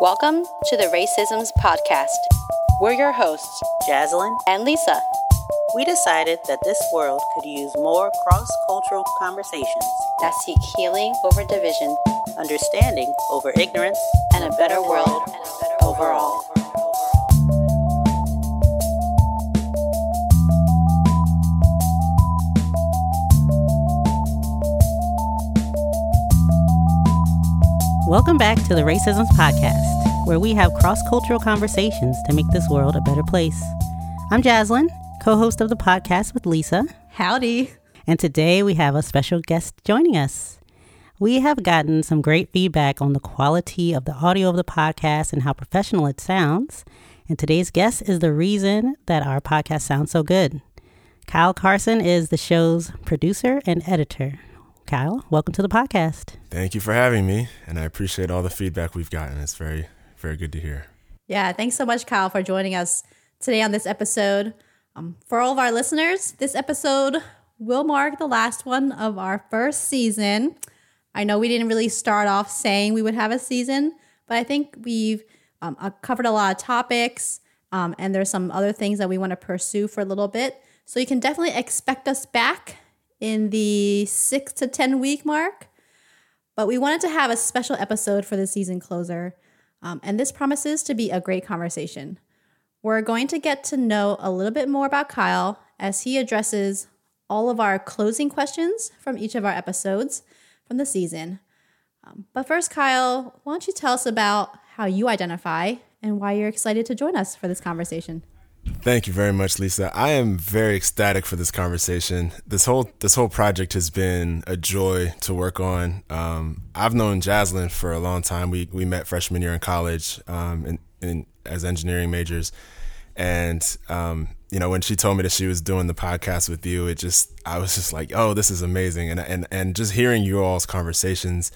Welcome to the Racisms Podcast. We're your hosts, Jaslyn and Lisa. We decided that this world could use more cross cultural conversations that seek healing over division, understanding over ignorance, and a better world overall. Welcome back to the Racisms Podcast, where we have cross cultural conversations to make this world a better place. I'm Jaslyn, co host of the podcast with Lisa. Howdy. And today we have a special guest joining us. We have gotten some great feedback on the quality of the audio of the podcast and how professional it sounds. And today's guest is the reason that our podcast sounds so good. Kyle Carson is the show's producer and editor. Kyle, welcome to the podcast. Thank you for having me, and I appreciate all the feedback we've gotten. It's very, very good to hear. Yeah, thanks so much, Kyle, for joining us today on this episode. Um, for all of our listeners, this episode will mark the last one of our first season. I know we didn't really start off saying we would have a season, but I think we've um, uh, covered a lot of topics, um, and there's some other things that we want to pursue for a little bit. So you can definitely expect us back in the six to 10 week mark. But we wanted to have a special episode for the season closer. Um, and this promises to be a great conversation. We're going to get to know a little bit more about Kyle as he addresses all of our closing questions from each of our episodes from the season. Um, but first, Kyle, why don't you tell us about how you identify and why you're excited to join us for this conversation? Thank you very much, Lisa. I am very ecstatic for this conversation. This whole this whole project has been a joy to work on. Um, I've known Jaslyn for a long time. We we met freshman year in college um, in, in, as engineering majors, and um, you know when she told me that she was doing the podcast with you, it just I was just like, oh, this is amazing, and and and just hearing you all's conversations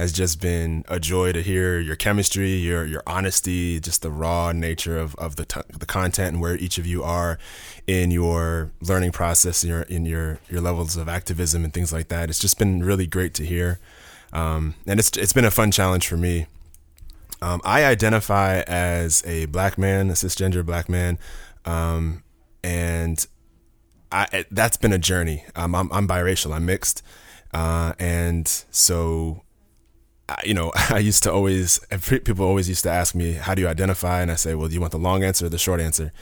has just been a joy to hear your chemistry, your your honesty, just the raw nature of, of the t- the content and where each of you are in your learning process, in your in your your levels of activism and things like that. It's just been really great to hear, um, and it's it's been a fun challenge for me. Um, I identify as a black man, a cisgender black man, um, and I, that's been a journey. Um, I'm, I'm biracial. I'm mixed, uh, and so you know, I used to always, people always used to ask me, how do you identify? And I say, well, do you want the long answer or the short answer?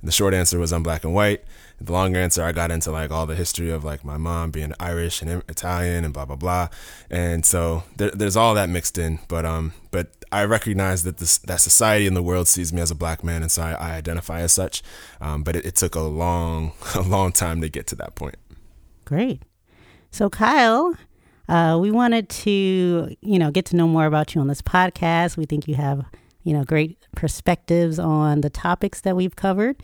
And the short answer was I'm black and white. The long answer, I got into like all the history of like my mom being Irish and Italian and blah, blah, blah. And so there, there's all that mixed in. But, um, but I recognize that this, that society and the world sees me as a black man. And so I, I identify as such. Um, but it, it took a long, a long time to get to that point. Great. So Kyle, uh, we wanted to, you know, get to know more about you on this podcast. We think you have, you know, great perspectives on the topics that we've covered.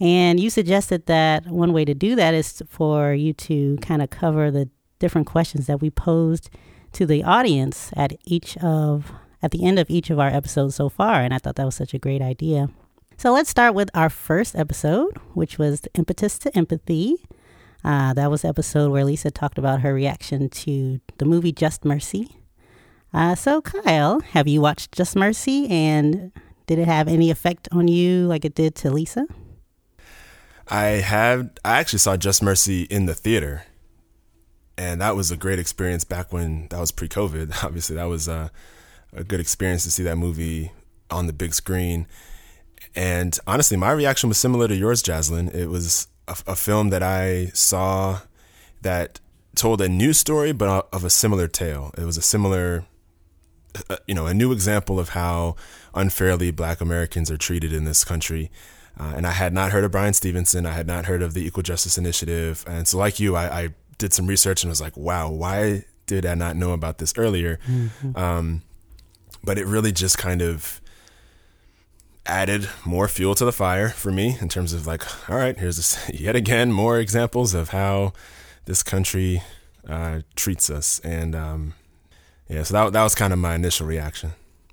And you suggested that one way to do that is for you to kind of cover the different questions that we posed to the audience at each of at the end of each of our episodes so far. And I thought that was such a great idea. So let's start with our first episode, which was the impetus to empathy. Uh, that was episode where Lisa talked about her reaction to the movie Just Mercy. Uh, so, Kyle, have you watched Just Mercy and did it have any effect on you like it did to Lisa? I have. I actually saw Just Mercy in the theater, and that was a great experience back when that was pre-COVID. Obviously, that was a, a good experience to see that movie on the big screen. And honestly, my reaction was similar to yours, Jaslyn. It was a, a film that I saw that told a new story, but of a similar tale. It was a similar, uh, you know, a new example of how unfairly Black Americans are treated in this country. Uh, and I had not heard of Bryan Stevenson. I had not heard of the Equal Justice Initiative. And so, like you, I, I did some research and was like, wow, why did I not know about this earlier? Mm-hmm. Um, but it really just kind of added more fuel to the fire for me in terms of like, all right, here's this, yet again more examples of how this country uh, treats us, and um, yeah, so that that was kind of my initial reaction.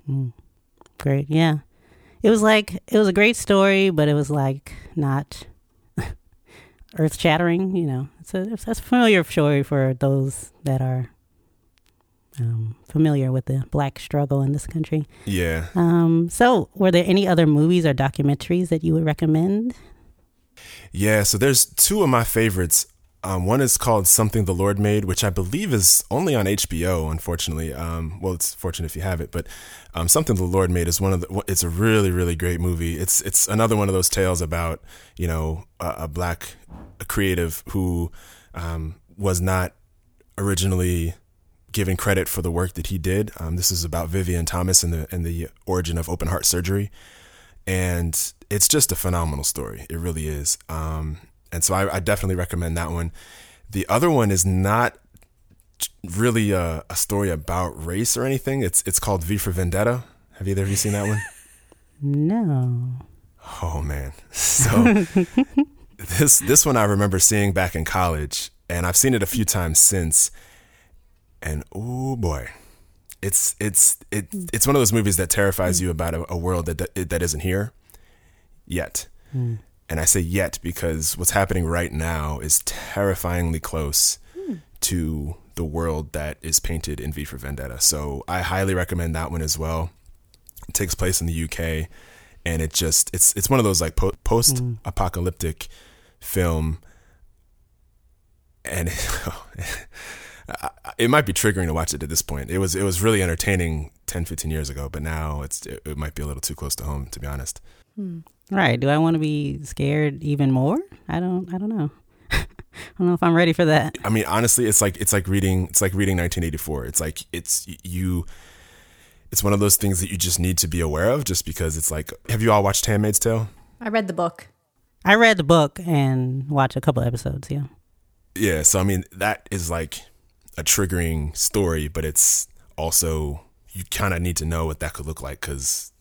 Mm. Great, yeah, it was like it was a great story, but it was like not earth shattering. You know, a it's a familiar story for those that are um, familiar with the black struggle in this country. Yeah. Um, so, were there any other movies or documentaries that you would recommend? Yeah, so there's two of my favorites. Um, one is called Something the Lord Made, which I believe is only on HBO, unfortunately. Um, well, it's fortunate if you have it, but um, Something the Lord Made is one of the. It's a really, really great movie. It's it's another one of those tales about you know a, a black creative who um, was not originally given credit for the work that he did. Um, this is about Vivian Thomas and the and the origin of open heart surgery, and it's just a phenomenal story. It really is. Um, and so I, I, definitely recommend that one. The other one is not really a, a, story about race or anything. It's it's called V for Vendetta. Have either of you seen that one? No. Oh man. So this this one I remember seeing back in college, and I've seen it a few times since. And oh boy, it's it's it it's one of those movies that terrifies you about a, a world that, that that isn't here yet. Mm. And I say yet because what's happening right now is terrifyingly close mm. to the world that is painted in V for Vendetta. So I highly recommend that one as well. It takes place in the UK and it just it's it's one of those like po- post apocalyptic mm. film and it might be triggering to watch it at this point. It was it was really entertaining 10 15 years ago, but now it's it, it might be a little too close to home to be honest. Hmm. Right. Do I want to be scared even more? I don't I don't know. I don't know if I'm ready for that. I mean, honestly, it's like it's like reading it's like reading 1984. It's like it's you it's one of those things that you just need to be aware of just because it's like have you all watched Handmaid's Tale? I read the book. I read the book and watched a couple episodes, yeah. Yeah, so I mean, that is like a triggering story, but it's also you kind of need to know what that could look like cuz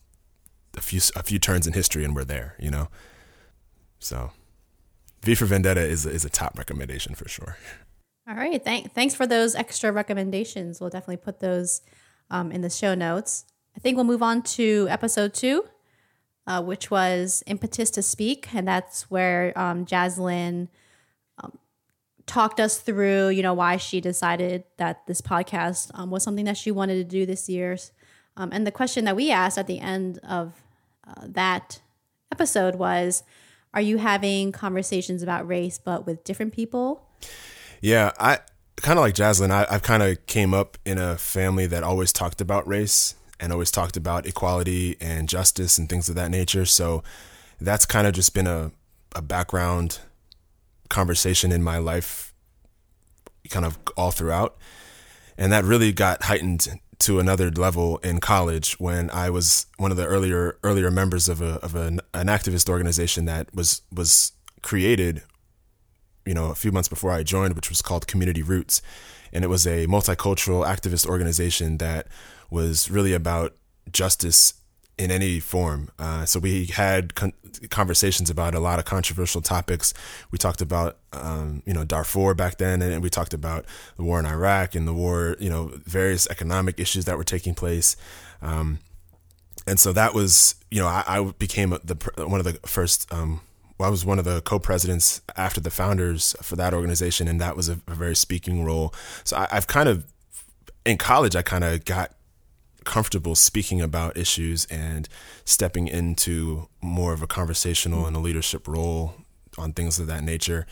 a few a few turns in history and we're there, you know. So, V for Vendetta is is a top recommendation for sure. All right, thank, thanks for those extra recommendations. We'll definitely put those um, in the show notes. I think we'll move on to episode two, uh, which was Impetus to Speak, and that's where um, Jaslyn talked us through, you know, why she decided that this podcast um, was something that she wanted to do this year. Um, and the question that we asked at the end of uh, that episode was Are you having conversations about race, but with different people? Yeah, I kind of like Jaslyn. I, I've kind of came up in a family that always talked about race and always talked about equality and justice and things of that nature. So that's kind of just been a, a background conversation in my life, kind of all throughout. And that really got heightened to another level in college when I was one of the earlier earlier members of a of an, an activist organization that was was created, you know, a few months before I joined, which was called Community Roots, and it was a multicultural activist organization that was really about justice in any form. Uh, so we had con- conversations about a lot of controversial topics. We talked about, um, you know, Darfur back then, and we talked about the war in Iraq and the war, you know, various economic issues that were taking place. Um, and so that was, you know, I, I became the one of the first. Um, well, I was one of the co-presidents after the founders for that organization, and that was a, a very speaking role. So I, I've kind of in college, I kind of got comfortable speaking about issues and stepping into more of a conversational and a leadership role on things of that nature.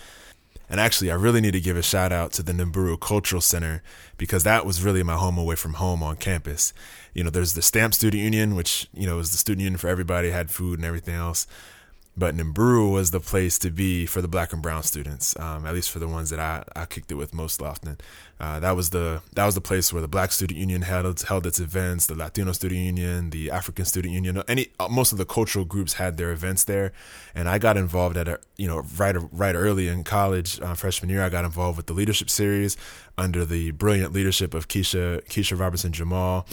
And actually, I really need to give a shout out to the Nyumburu Cultural Center because that was really my home away from home on campus. You know, there's the Stamp Student Union, which, you know, was the student union for everybody, had food and everything else but Nyumburu was the place to be for the black and brown students, um, at least for the ones that I, I kicked it with most often. Uh, that was the that was the place where the Black Student Union held held its events, the Latino Student Union, the African Student Union, any uh, most of the cultural groups had their events there, and I got involved at a you know right right early in college, uh, freshman year. I got involved with the leadership series under the brilliant leadership of Keisha Keisha Robertson Jamal.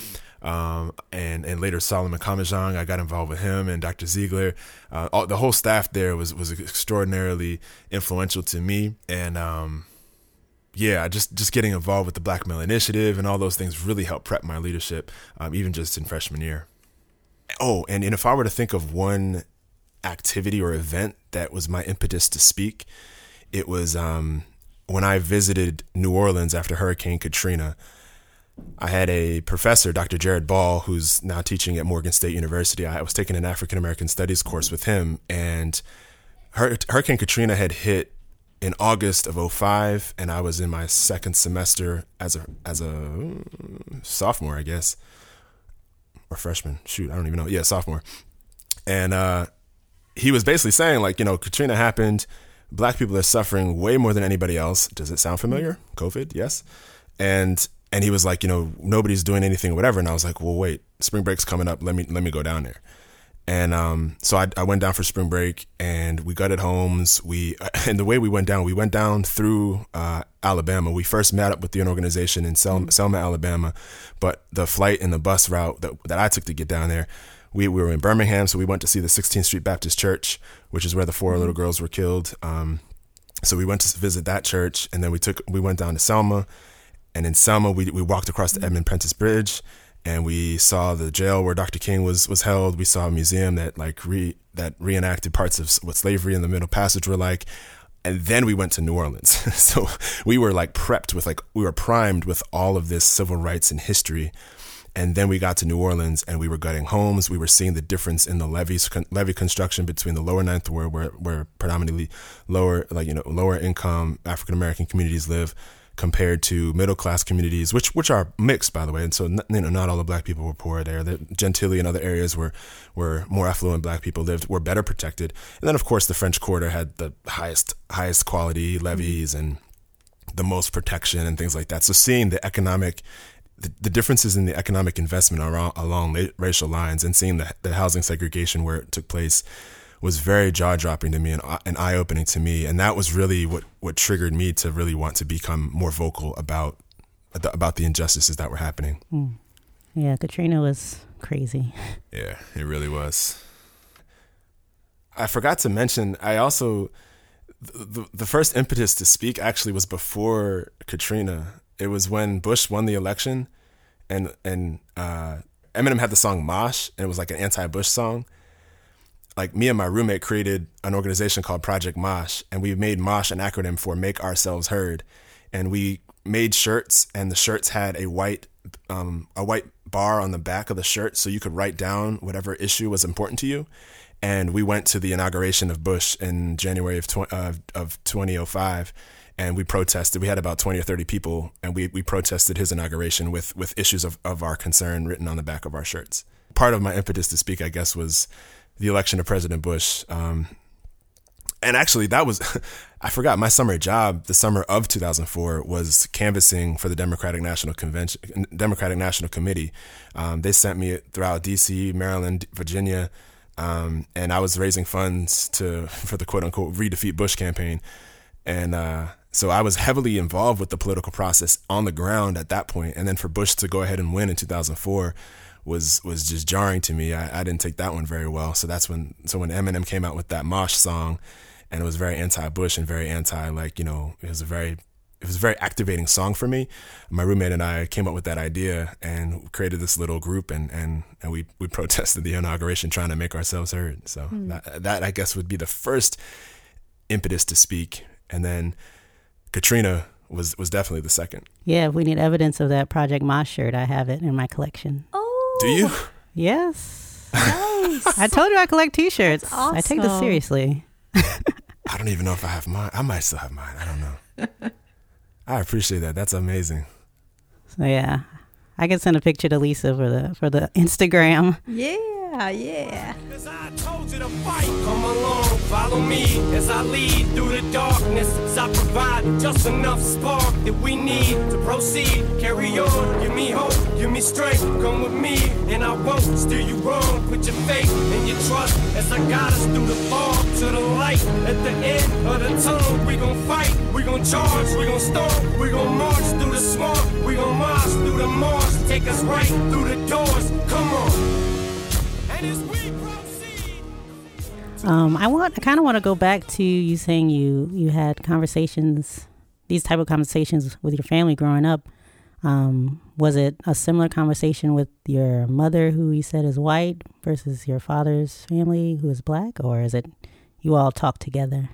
Um, and and later Solomon Comissiong. I got involved with him and Dr. Ziegler. Uh, all, the whole staff there was was extraordinarily influential to me, and um, yeah, just just getting involved with the Black Male Initiative and all those things really helped prep my leadership, um, even just in freshman year. Oh, and, and if I were to think of one activity or event that was my impetus to speak, it was um, when I visited New Orleans after Hurricane Katrina I had a professor, Dr. Jared Ball, who's now teaching at Morgan State University. I was taking an African American Studies course with him, and Hurricane Katrina had hit in August of 05, and I was in my second semester as a as a sophomore, I guess, or freshman. Shoot, I don't even know. Yeah, sophomore. And uh, he was basically saying, like, you know, Katrina happened. Black people are suffering way more than anybody else. Does it sound familiar? COVID, yes. And and he was like, you know, nobody's doing anything or whatever. And I was like, well, wait, spring break's coming up. Let me let me go down there. And um, so I, I went down for spring break, and we gutted homes. We and the way we went down, we went down through uh, Alabama. We first met up with the organization in Selma, Selma, Alabama, but the flight and the bus route that, that I took to get down there, we, we were in Birmingham, so we went to see the 16th Street Baptist Church, which is where the 4 little girls were killed. Um, so we went to visit that church, and then we took we went down to Selma, and in Selma we we walked across the mm-hmm. Edmund Pettus Bridge and we saw the jail where Dr. King was was held. We saw a museum that like re that reenacted parts of what slavery in the Middle Passage were like. And then we went to New Orleans. so we were like prepped with like we were primed with all of this civil rights and history. And then we got to New Orleans and we were gutting homes. We were seeing the difference in the levees, levee construction between the lower ninth ward where, where predominantly lower, like, you know, lower income African American communities live compared to middle class communities, which which are mixed, by the way. And so, you know, not all the black people were poor there. The Gentilly and other areas where where more affluent black people lived were better protected. And then, of course, the French Quarter had the highest highest quality levees and the most protection and things like that. So, seeing the economic the, the differences in the economic investment around, along racial lines and seeing the, the housing segregation where it took place was very jaw dropping to me and, uh, and eye opening to me. And that was really what, what triggered me to really want to become more vocal about about the injustices that were happening. Mm. Yeah, Katrina was crazy. Yeah, it really was. I forgot to mention, I also, the, the first impetus to speak actually was before Katrina. It was when Bush won the election and, and, uh, Eminem had the song Mosh, and it was like an anti Bush song like me and my roommate created an organization called Project Mosh, and we made Mosh an acronym for Make Ourselves Heard, and we made shirts, and the shirts had a white um, a white bar on the back of the shirt, so you could write down whatever issue was important to you. And we went to the inauguration of Bush in January of tw- of 2005, and we protested. We had about 20 or 30 people, and we, we protested his inauguration with with issues of, of our concern written on the back of our shirts. Part of my impetus to speak, I guess, was the election of President Bush. Um, and actually, that was, I forgot my summer job, the summer of 2004, was canvassing for the Democratic National Convention, Democratic National Committee. Um, they sent me throughout DC, Maryland, Virginia, um, and I was raising funds to for the quote unquote redefeat Bush campaign. And uh, so I was heavily involved with the political process on the ground at that point. And then for Bush to go ahead and win in 2004, was was just jarring to me. I, I didn't take that one very well. So that's when so when Eminem came out with that Mosh song, and it was very anti-Bush and very anti like you know it was a very it was a very activating song for me. My roommate and I came up with that idea and created this little group and and and we we protested the inauguration trying to make ourselves heard. So mm. that that I guess would be the first impetus to speak, and then Katrina was was definitely the second. Yeah, if we need evidence of that Project Mosh shirt, I have it in my collection. Oh. Do you? Yes. Nice. I told you I collect T-shirts. Awesome. I take this seriously. I don't even know if I have mine. I might still have mine. I don't know. I appreciate that. That's amazing. So yeah, I can send a picture to Lisa for the for the Instagram. Yeah, yeah follow me as I lead through the darkness. As I provide just enough spark that we need to proceed. Carry on, give me hope, give me strength. Come with me, and I won't steer you wrong. Put your faith and your trust as I guide us through the fog to the light. At the end of the tunnel, we gon' fight, we gon' charge, we gon' storm, we gon' march through the swamp, we gon' march through the marsh. Take us right through the doors. Come on. Um, I want, I kind of want to go back to you saying you you had conversations, these type of conversations with your family growing up. Um, was it a similar conversation with your mother, who you said is white, versus your father's family, who is black, or is it you all talk together?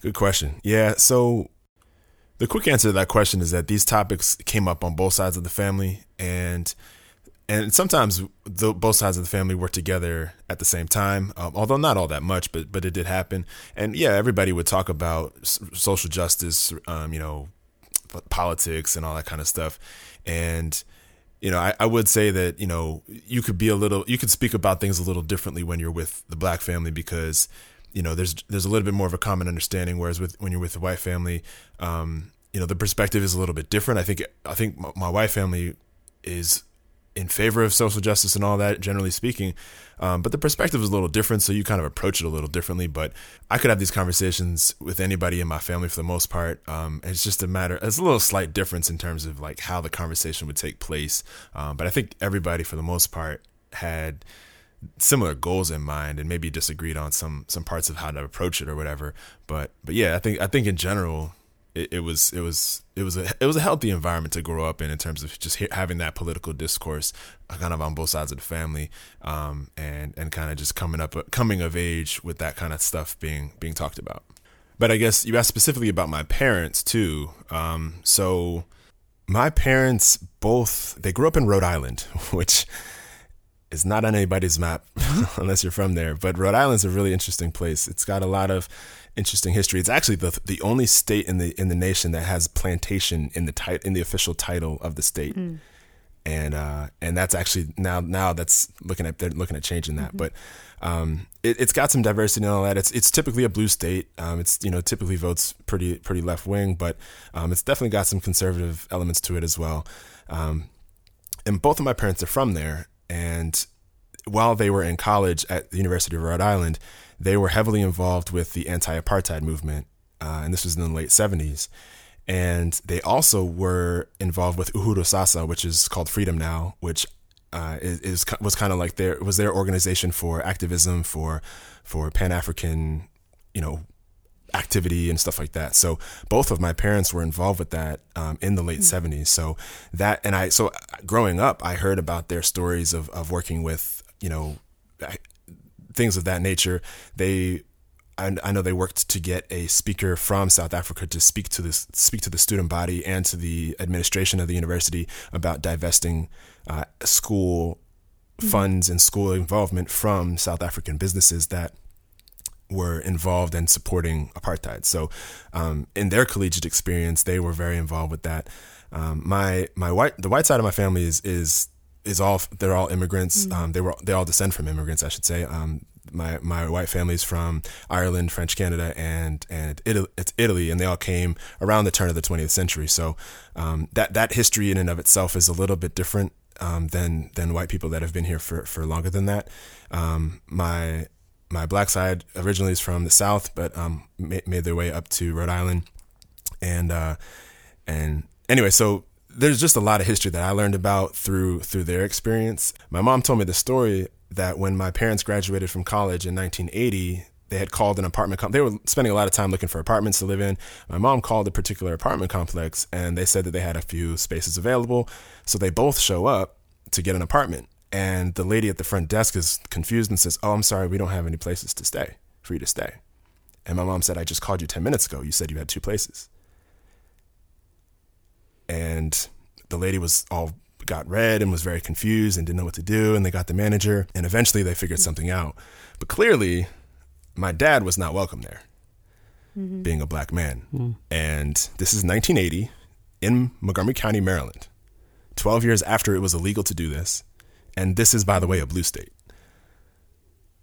Good question. Yeah, so The quick answer to that question is that these topics came up on both sides of the family, and and sometimes the, both sides of the family work together at the same time, um, although not all that much, but but it did happen. And yeah, everybody would talk about social justice, um, you know, politics and all that kind of stuff. And you know, I, I would say that you know you could be a little, you could speak about things a little differently when you're with the black family because you know there's there's a little bit more of a common understanding. Whereas with when you're with the white family, um, you know, the perspective is a little bit different. I think I think my, my white family is in favor of social justice and all that, generally speaking. Um, but the perspective is a little different, so you kind of approach it a little differently. But I could have these conversations with anybody in my family for the most part. Um, it's just a matter, it's a little slight difference in terms of like how the conversation would take place. Um, but I think everybody, for the most part, had similar goals in mind and maybe disagreed on some some parts of how to approach it or whatever. But but yeah, I think I think in general it, it, was it was it was a it was a healthy environment to grow up in in terms of just having that political discourse uh, kind of on both sides of the family um, and and kind of just coming up coming of age with that kind of stuff being being talked about. But I guess you asked specifically about my parents too. Um, so my parents both they grew up in Rhode Island which is not on anybody's map unless you're from there. But Rhode Island's a really interesting place. It's got a lot of interesting history. It's actually the the only state in the in the nation that has plantation in the tit- in the official title of the state. Mm. And uh, and that's actually now now that's looking at they're looking at changing that, mm-hmm. but um, it, has got some diversity and all that. It's it's typically a blue state. Um, it's you know typically votes pretty pretty left wing, but um, it's definitely got some conservative elements to it as well. Um, and both of my parents are from there, and while they were in college at the University of Rhode Island, they were heavily involved with the anti-apartheid movement, uh, and this was in the late '70s. And they also were involved with Uhuru Sasa, which is called Freedom Now, which uh, is, is, was kind of like their was their organization for activism for for Pan African, you know, activity and stuff like that. So both of my parents were involved with that um, in the late mm-hmm. 70s. So that and I so growing up, I heard about their stories of of working with you know things of that nature. They I, I know they worked to get a speaker from South Africa to speak to this speak to the student body and to the administration of the university about divesting uh, school mm-hmm. funds and school involvement from South African businesses that were involved in supporting apartheid. So, um, in their collegiate experience, they were very involved with that. Um, my my white the white side of my family is is is all they're all immigrants. Mm. Um, they were they all descend from immigrants, I should say. Um, my my white family's from Ireland, French Canada, and and Italy, it's Italy, and they all came around the turn of the 20th century. So um, that that history in and of itself is a little bit different um, than than white people that have been here for for longer than that. Um, my my black side originally is from the South, but um, made, made their way up to Rhode Island, and uh, and anyway, so there's just a lot of history that I learned about through through their experience. My mom told me the story that when my parents graduated from college in 1980, they had called an apartment. Com- they were spending a lot of time looking for apartments to live in. My mom called a particular apartment complex, and they said that they had a few spaces available. So they both show up to get an apartment, and the lady at the front desk is confused and says, "Oh, I'm sorry, we don't have any places to stay for you to stay." And my mom said, "I just called you 10 minutes ago. You said you had two places." And the lady was all got red and was very confused and didn't know what to do and they got the manager and eventually they figured something out. But clearly my dad was not welcome there mm-hmm. being a black man. Mm. and this is 1980 in montgomery county maryland 12 years after it was illegal to do this. And this is by the way a blue state.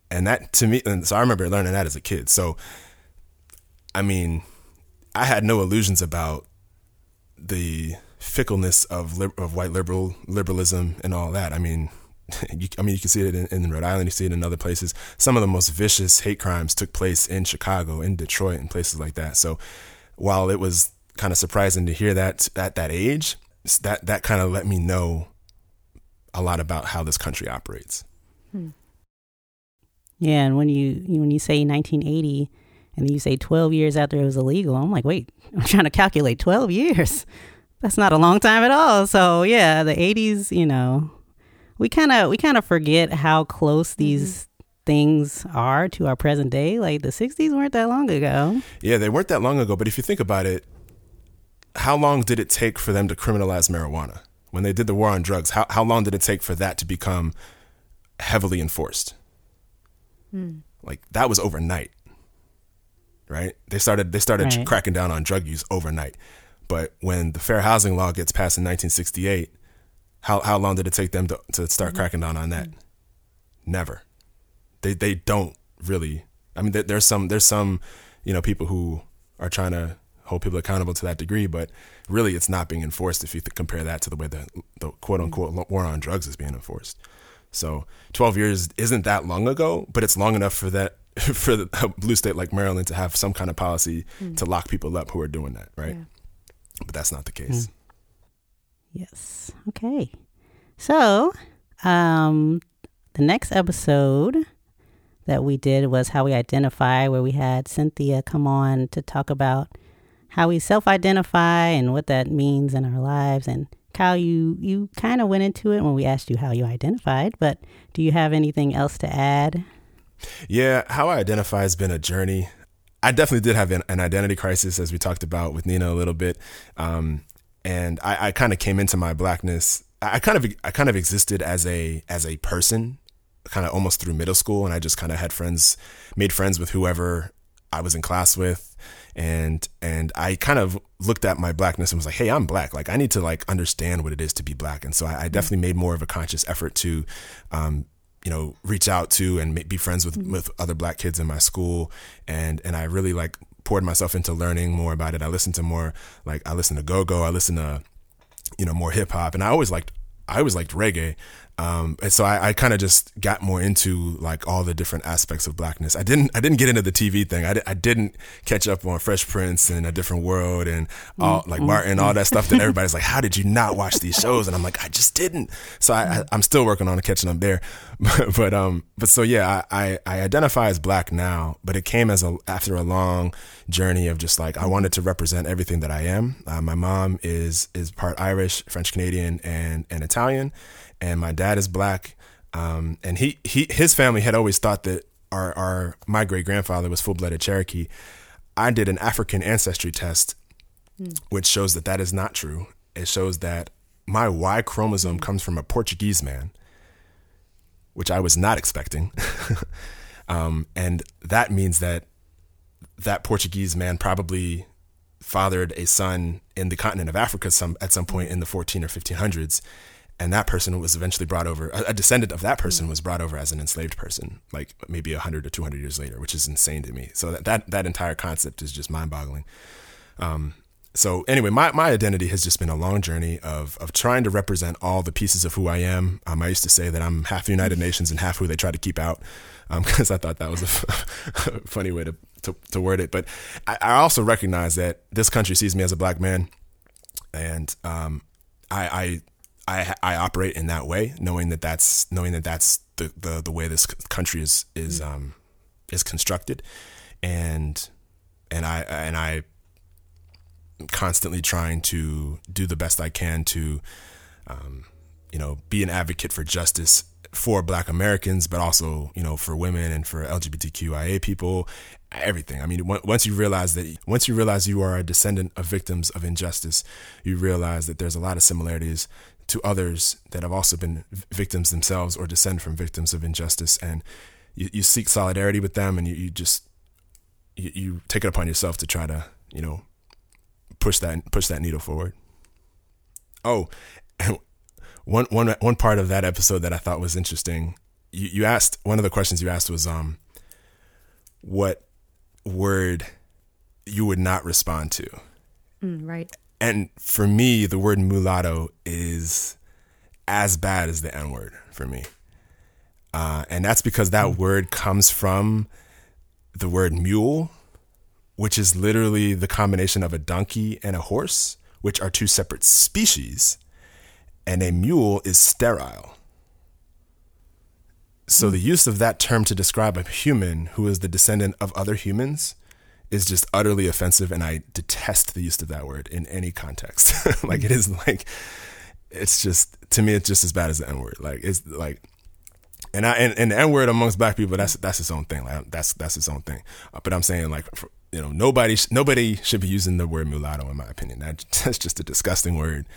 And that to me and so i remember learning that as a kid. So i mean i had no illusions about the fickleness of of white liberal liberalism and all that. I mean, you, I mean, you can see it in, in, Rhode Island. You see it in other places. Some of the most vicious hate crimes took place in Chicago, in Detroit, and places like that. So, while it was kind of surprising to hear that at that age, that that kind of let me know a lot about how this country operates. Hmm. Yeah, and when you when you say 1980 and then you say 12 years after it was illegal, I'm like, wait, I'm trying to calculate 12 years. That's not a long time at all. So yeah, the 80s, you know, we kind of we kind of forget how close mm-hmm. these mm-hmm. things are to our present day. Like the 60s weren't that long ago. Yeah, they weren't that long ago. But if you think about it, how long did it take for them to criminalize marijuana when they did the war on drugs? How how long did it take for that to become heavily enforced? Like that was overnight, right? They started they started Right. cracking down on drug use overnight. But when the Fair Housing Law gets passed in 1968, how how long did it take them to, to start mm-hmm. cracking down on that? Mm-hmm. Never. They they don't really. I mean, there, there's some there's some you know people who are trying to hold people accountable to that degree, but really it's not being enforced if you th- compare that to the way the the quote mm-hmm. unquote war on drugs is being enforced. So 12 years isn't that long ago, but it's long enough for that for the, a blue state like Maryland to have some kind of policy to lock people up who are doing that, right? But that's not the case. Yes. Okay. So, um, the next episode that we did was how we identify, where we had Cynthia come on to talk about how we self-identify and what that means in our lives. And Kyle, you you kind of went into it when we asked you how you identified, but do you have anything else to add? Yeah, how I identify has been a journey. I definitely did have an, an identity crisis, as we talked about with Nina a little bit, um, and I, I kind of came into my blackness. I I kind of I kind of existed as a as a person, kind of almost through middle school, and I just kind of had friends, made friends with whoever I was in class with, and and I kind of looked at my blackness and was like, hey, I'm black. Like I need to like understand what it is to be black, and so I, I definitely made more of a conscious effort to. Um, you know, reach out to and be friends with, mm-hmm. with other black kids in my school. And, and I really like poured myself into learning more about it. I listened to more, like I listened to go-go. I listened to, you know, more hip hop and I always liked, I always liked reggae. Um, and so I, I kind of just got more into like all the different aspects of blackness. I didn't, I didn't get into the TV thing. I, di- I didn't catch up on Fresh Prince and A Different World and all like Martin, all that stuff that everybody's like, how did you not watch these shows? And I'm like, I just didn't. So I, I I'm still working on catching up there. But, but, um, but so yeah, I, I, I identify as black now, but it came as a, after a long journey of just like, I wanted to represent everything that I am. Uh, my mom is, is part Irish, French Canadian and, and Italian and my dad is black. Um, and he, he, his family had always thought that our, our, my great grandfather was full blooded Cherokee. I did an African ancestry test, which shows that that is not true. It shows that my Y chromosome comes from a Portuguese man, which I was not expecting. um, and that means that that Portuguese man probably fathered a son in the continent of Africa some at some point in the 14 or 1500s and that person was eventually brought over a, descendant of that person was brought over as an enslaved person like maybe 100 or 200 years later which is insane to me so that that, that entire concept is just mind-boggling um, so anyway, my, my identity has just been a long journey of of trying to represent all the pieces of who I am. Um, I used to say that I'm half United Nations and half who they try to keep out, because I thought that was a funny way to, to to word it. But I, I also recognize that this country sees me as a black man, and um, I, I I I operate in that way, knowing that that's knowing that that's the the, the way this country is is um is constructed, and and I and I am constantly trying to do the best I can to, um, you know, be an advocate for justice for Black Americans, but also, you know, for women and for LGBTQIA people, everything. I mean, once you realize that, once you realize you are a descendant of victims of injustice, you realize that there's a lot of similarities to others that have also been victims themselves or descend from victims of injustice, and you, you seek solidarity with them, and you, you just you, you take it upon yourself to try to, you know, push that push that needle forward. Oh, one one one part of that episode that I thought was interesting. You you asked one of the questions you asked was um what word you would not respond to. Mm, right. And for me, the word mulatto is as bad as the N word for me. Uh, and that's because that word comes from the word mule, which is literally the combination of a donkey and a horse, which are two separate species. And a mule is sterile. So the use of that term to describe a human who is the descendant of other humans is just utterly offensive and I detest the use of that word in any context. like it is like it's just to me it's just as bad as the N word. Like it's like and I and, and the N word amongst black people that's that's its own thing. Like that's that's its own thing. Uh, but I'm saying like for, you know, nobody nobody should be using the word mulatto in my opinion. That, that's just a disgusting word.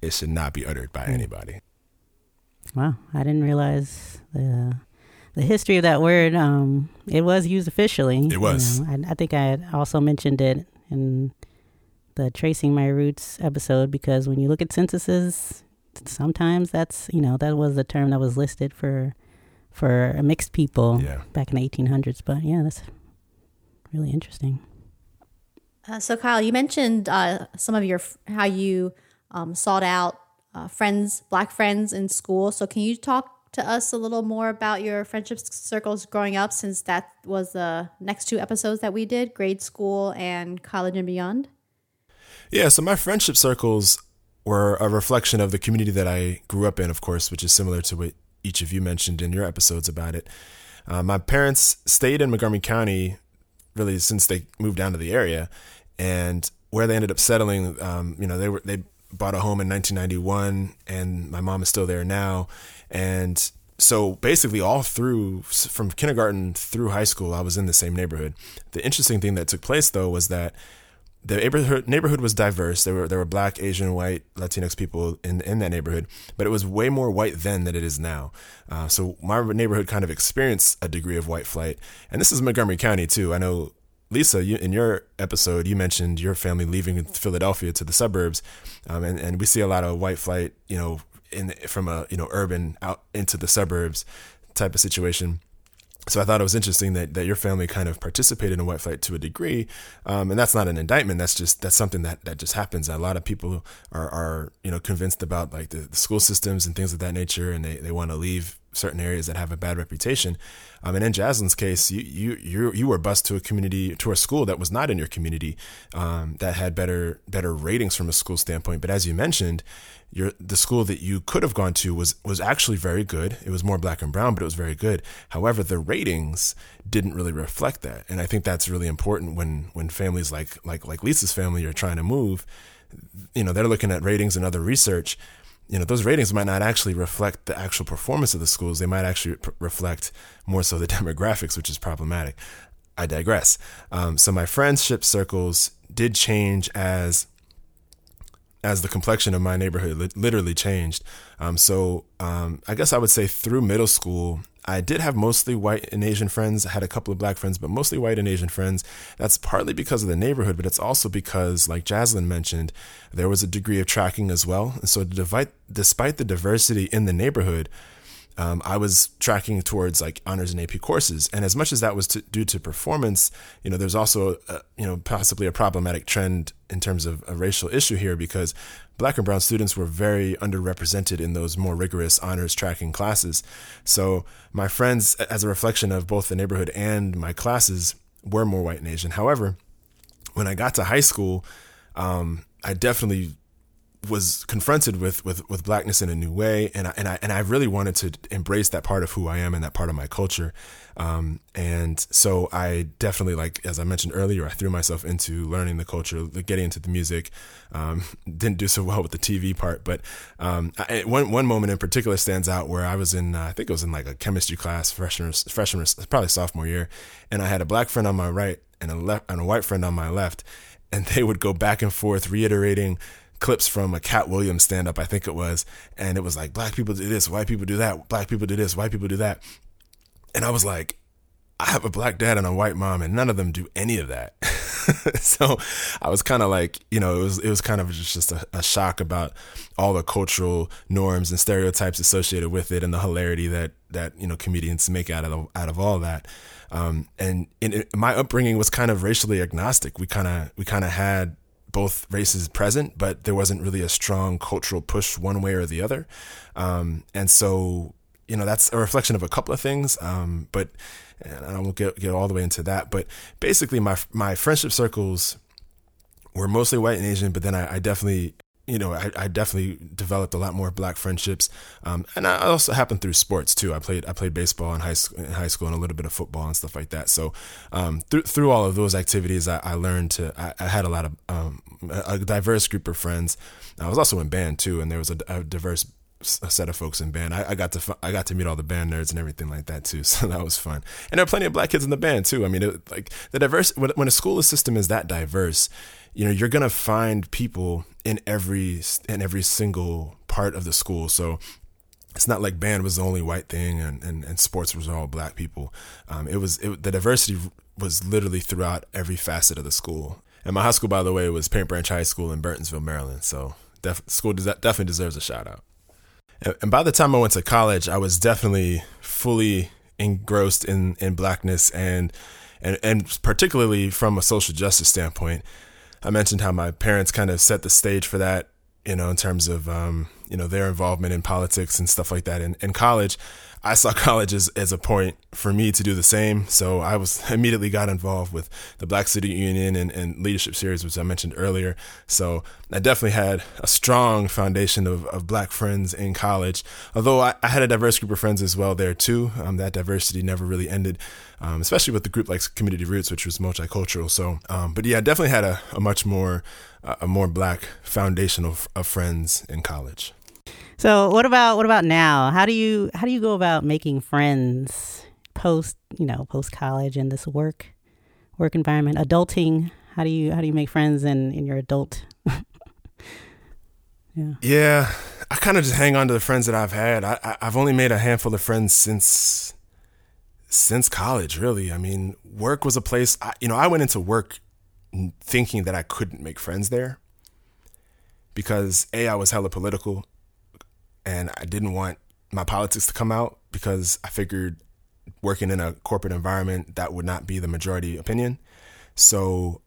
It should not be uttered by anybody. Wow, I didn't realize the the history of that word. Um, it was used officially. It was. You know, I, I think I also mentioned it in the tracing my roots episode because when you look at censuses, sometimes that's you know that was the term that was listed for for mixed people Yeah. back in the 1800s. But yeah, that's really interesting. Uh, so, Kyle, you mentioned uh, some of your how you um, sought out uh, friends, black friends in school. So, can you talk to us a little more about your friendship circles growing up, since that was the next two episodes that we did, grade school and college and beyond? Yeah, so my friendship circles were a reflection of the community that I grew up in, of course, which is similar to what each of you mentioned in your episodes about it. Uh, my parents stayed in Montgomery County really since they moved down to the area, and where they ended up settling, um, you know, they were they bought a home in 1991, and my mom is still there now, and so basically all through from kindergarten through high school, I was in the same neighborhood. The interesting thing that took place though was that the neighborhood neighborhood was diverse. There were there were black, Asian, white, Latinx people in in that neighborhood, but it was way more white then than it is now. Uh, so my neighborhood kind of experienced a degree of white flight, and this is Montgomery County too. I know Lisa, you, in your episode, you mentioned your family leaving Philadelphia to the suburbs, um, and and we see a lot of white flight, you know, in from a you know urban out into the suburbs type of situation so I thought it was interesting that, that your family kind of participated in white flight to a degree, um, and that's not an indictment. That's just that's something that, that just happens. A lot of people are, are you know convinced about like the, the school systems and things of that nature, and they, they want to leave certain areas that have a bad reputation. Um, and in Jaslyn's case, you you you you were bused to a community to a school that was not in your community, um, that had better better ratings from a school standpoint. But as you mentioned, your the school that you could have gone to was was actually very good. It was more black and brown, but it was very good. However, the ratings didn't really reflect that, and I think that's really important when when families like like like Lisa's family are trying to move. You know, they're looking at ratings and other research. You know, those ratings might not actually reflect the actual performance of the schools. They might actually reflect more so the demographics, which is problematic. I digress. Um, so my friendship circles did change as as the complexion of my neighborhood li- literally changed. Um, so um, I guess I would say through middle school, I did have mostly white and Asian friends. I had a couple of black friends, but mostly white and Asian friends. That's partly because of the neighborhood, but it's also because, like Jaslyn mentioned, there was a degree of tracking as well. And so, despite the diversity in the neighborhood, um, I was tracking towards like honors and AP courses, and as much as that was to, due to performance, you know, there's also a, you know possibly a problematic trend in terms of a racial issue here because black and brown students were very underrepresented in those more rigorous honors tracking classes. So my friends, as a reflection of both the neighborhood and my classes, were more white and Asian. However, when I got to high school, um, I definitely was confronted with, with with blackness in a new way, and I, and I and I really wanted to embrace that part of who I am and that part of my culture, um, and so I definitely like as I mentioned earlier, I threw myself into learning the culture, getting into the music. Um, didn't do so well with the TV part, but um, I, one one moment in particular stands out where I was in uh, I think it was in like a chemistry class freshman freshman probably sophomore year, and I had a black friend on my right and a left and a white friend on my left, and they would go back and forth reiterating clips from a Katt Williams stand up, I think it was. And it was like, black people do this, white people do that, black people do this, white people do that. And I was like, I have a black dad and a white mom, and none of them do any of that. so I was kind of like, you know, it was it was kind of just a, a, shock about all the cultural norms and stereotypes associated with it, and the hilarity that that you know comedians make out of out of all that. Um, and in, in, my upbringing was kind of racially agnostic. We kind of we kind of had both races present, but there wasn't really a strong cultural push one way or the other. Um, and so, you know, that's a reflection of a couple of things. Um, but and I won't get, get all the way into that. But basically, my my friendship circles were mostly white and Asian, but then I, I definitely you know, I, I, definitely developed a lot more black friendships, um, and I also happened through sports too. I played I played baseball in high school, in high school, and a little bit of football and stuff like that. So um, through through all of those activities, I, I learned to. I, I, had a lot of um, a diverse group of friends. I was also in band too, and there was a, a diverse a set of folks in band. I, I got to I got to meet all the band nerds and everything like that too. So that was fun. And there are plenty of black kids in the band too. I mean, it, like the diverse when, when a school system is that diverse, you know, you're gonna find people in every in every single part of the school. So it's not like band was the only white thing and, and, and sports was all black people. Um, it was it, the diversity was literally throughout every facet of the school. And my high school, by the way, was Paint Branch High School in Burtonsville, Maryland. So def- school des- definitely deserves a shout out. And, and by the time I went to college, I was definitely fully engrossed in, in blackness and, and and particularly from a social justice standpoint. I mentioned how my parents kind of set the stage for that, you know, in terms of um, you know their involvement in politics and stuff like that. In, in college, I saw college as, as a point for me to do the same. So I was immediately got involved with the Black City Union and, and leadership series, which I mentioned earlier. So I definitely had a strong foundation of, of black friends in college. Although I, I had a diverse group of friends as well there too. Um, that diversity never really ended, um, especially with the group like Community Roots, which was multicultural. So, um, but yeah, I definitely had a, a much more a more black foundation of, of friends in college. So what about what about now? How do you how do you go about making friends post you know post college in this work work environment adulting? How do you how do you make friends in in your adult? yeah. Yeah, I kind of just hang on to the friends that I've had. I, I I've only made a handful of friends since since college. Really, I mean, work was a place. I, you know, I went into work thinking that I couldn't make friends there because a I was hella political and I didn't want my politics to come out because I figured working in a corporate environment that would not be the majority opinion. So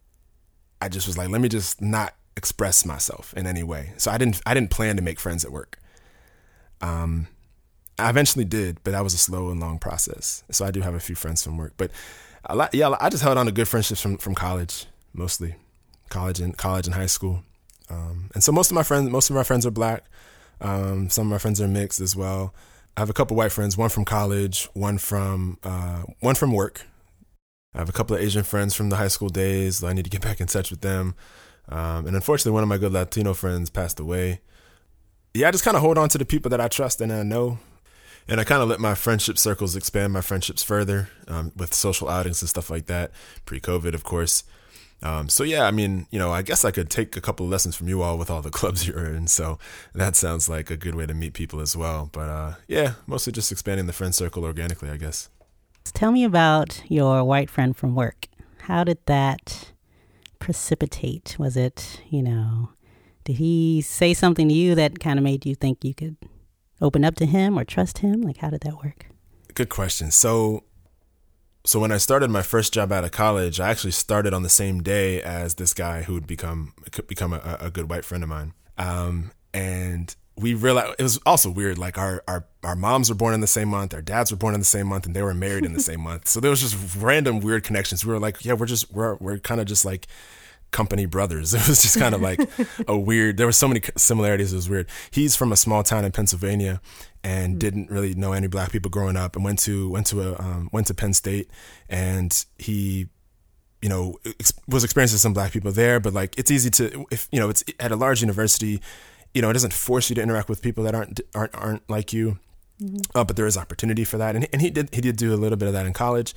I just was like, let me just not express myself in any way. So I didn't I didn't plan to make friends at work. Um I eventually did, but that was a slow and long process. So I do have a few friends from work, but a lot, yeah, I just held on to good friendships from from college, mostly college and college and high school. Um, and so most of my friends, most of my friends are black. Um, some of my friends are mixed as well. I have a couple white friends, one from college, one from uh, one from work. I have a couple of Asian friends from the high school days. I need to get back in touch with them. Um, and unfortunately, one of my good Latino friends passed away. Yeah, I just kind of hold on to the people that I trust and I know. And I kind of let my friendship circles expand my friendships further um, with social outings and stuff like that, pre COVID, of course. Um, so yeah, I mean, you know, I guess I could take a couple of lessons from you all with all the clubs you're in. So that sounds like a good way to meet people as well. But uh, yeah, mostly just expanding the friend circle organically, I guess. Tell me about your white friend from work. How did that precipitate? Was it, you know, did he say something to you that kind of made you think you could open up to him or trust him? Like, how did that work? Good question. So so when I started my first job out of college, I actually started on the same day as this guy who would become become a, a good white friend of mine. Um, and we realized it was also weird. Like our, our our moms were born in the same month, our dads were born in the same month, and they were married in the same month. So there was just random weird connections. We were like, yeah, we're just we're we're kind of just like company brothers. It was just kind of like a weird. There were so many similarities. It was weird. He's from a small town in Pennsylvania, and mm-hmm. didn't really know any black people growing up, and went to went to a um, went to Penn State, and he. You know, ex- was experiencing some black people there, but like it's easy to if you know it's at a large university, you know it doesn't force you to interact with people that aren't aren't aren't like you, mm-hmm. uh, but there is opportunity for that, and and he did he did do a little bit of that in college,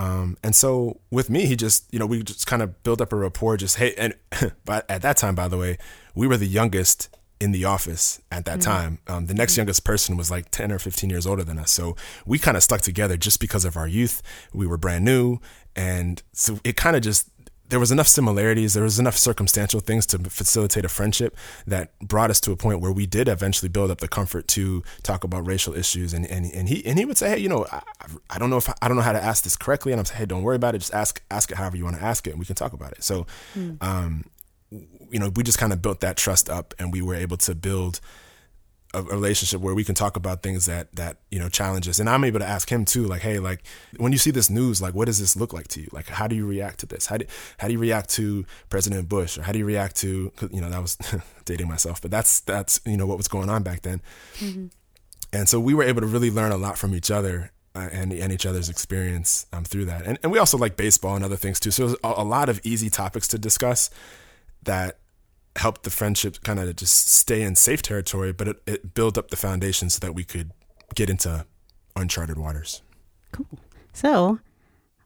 um, and so with me, he just, you know, we just kind of built up a rapport. Just hey, and but at that time, by the way, we were the youngest in the office at that mm-hmm. time. Um, the next mm-hmm. youngest person was like ten or fifteen years older than us, so we kind of stuck together just because of our youth. We were brand new, and so it kind of just there was enough similarities, there was enough circumstantial things to facilitate a friendship that brought us to a point where we did eventually build up the comfort to talk about racial issues. And and, and he and he would say, hey, you know, I, I don't know if I don't know how to ask this correctly, and I'm saying, hey, don't worry about it, just ask ask it however you want to ask it, and we can talk about it. So, mm. um, you know, we just kind of built that trust up, and we were able to build a relationship where we can talk about things that that you know challenge us. And i'm able to ask him too like hey like when you see this news like what does this look like to you? Like how do you react to this? How do, how do you react to president bush? Or how do you react to you know that was dating myself but that's that's you know what was going on back then. Mm-hmm. and so we were able to really learn a lot from each other uh, and, and each other's experience um, through that. And, and we also like baseball and other things too. So a, a lot of easy topics to discuss that helped the friendship kind of just stay in safe territory, but it, it built up the foundation so that we could get into uncharted waters. Cool. So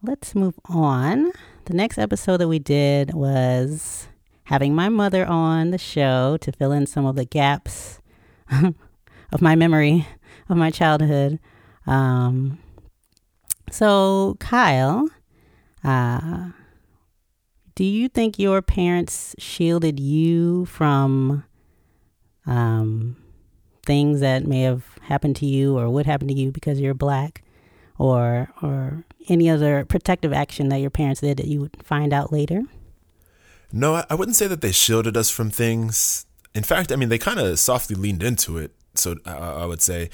let's move on. The next episode that we did was having my mother on the show to fill in some of the gaps of my memory of my childhood. Um, so, Kyle, uh, do you think your parents shielded you from um, things that may have happened to you or would happen to you because you're black, or or any other protective action that your parents did that you would find out later? No, I, I wouldn't say that they shielded us from things. In fact, I mean, they kind of softly leaned into it. So uh, I would say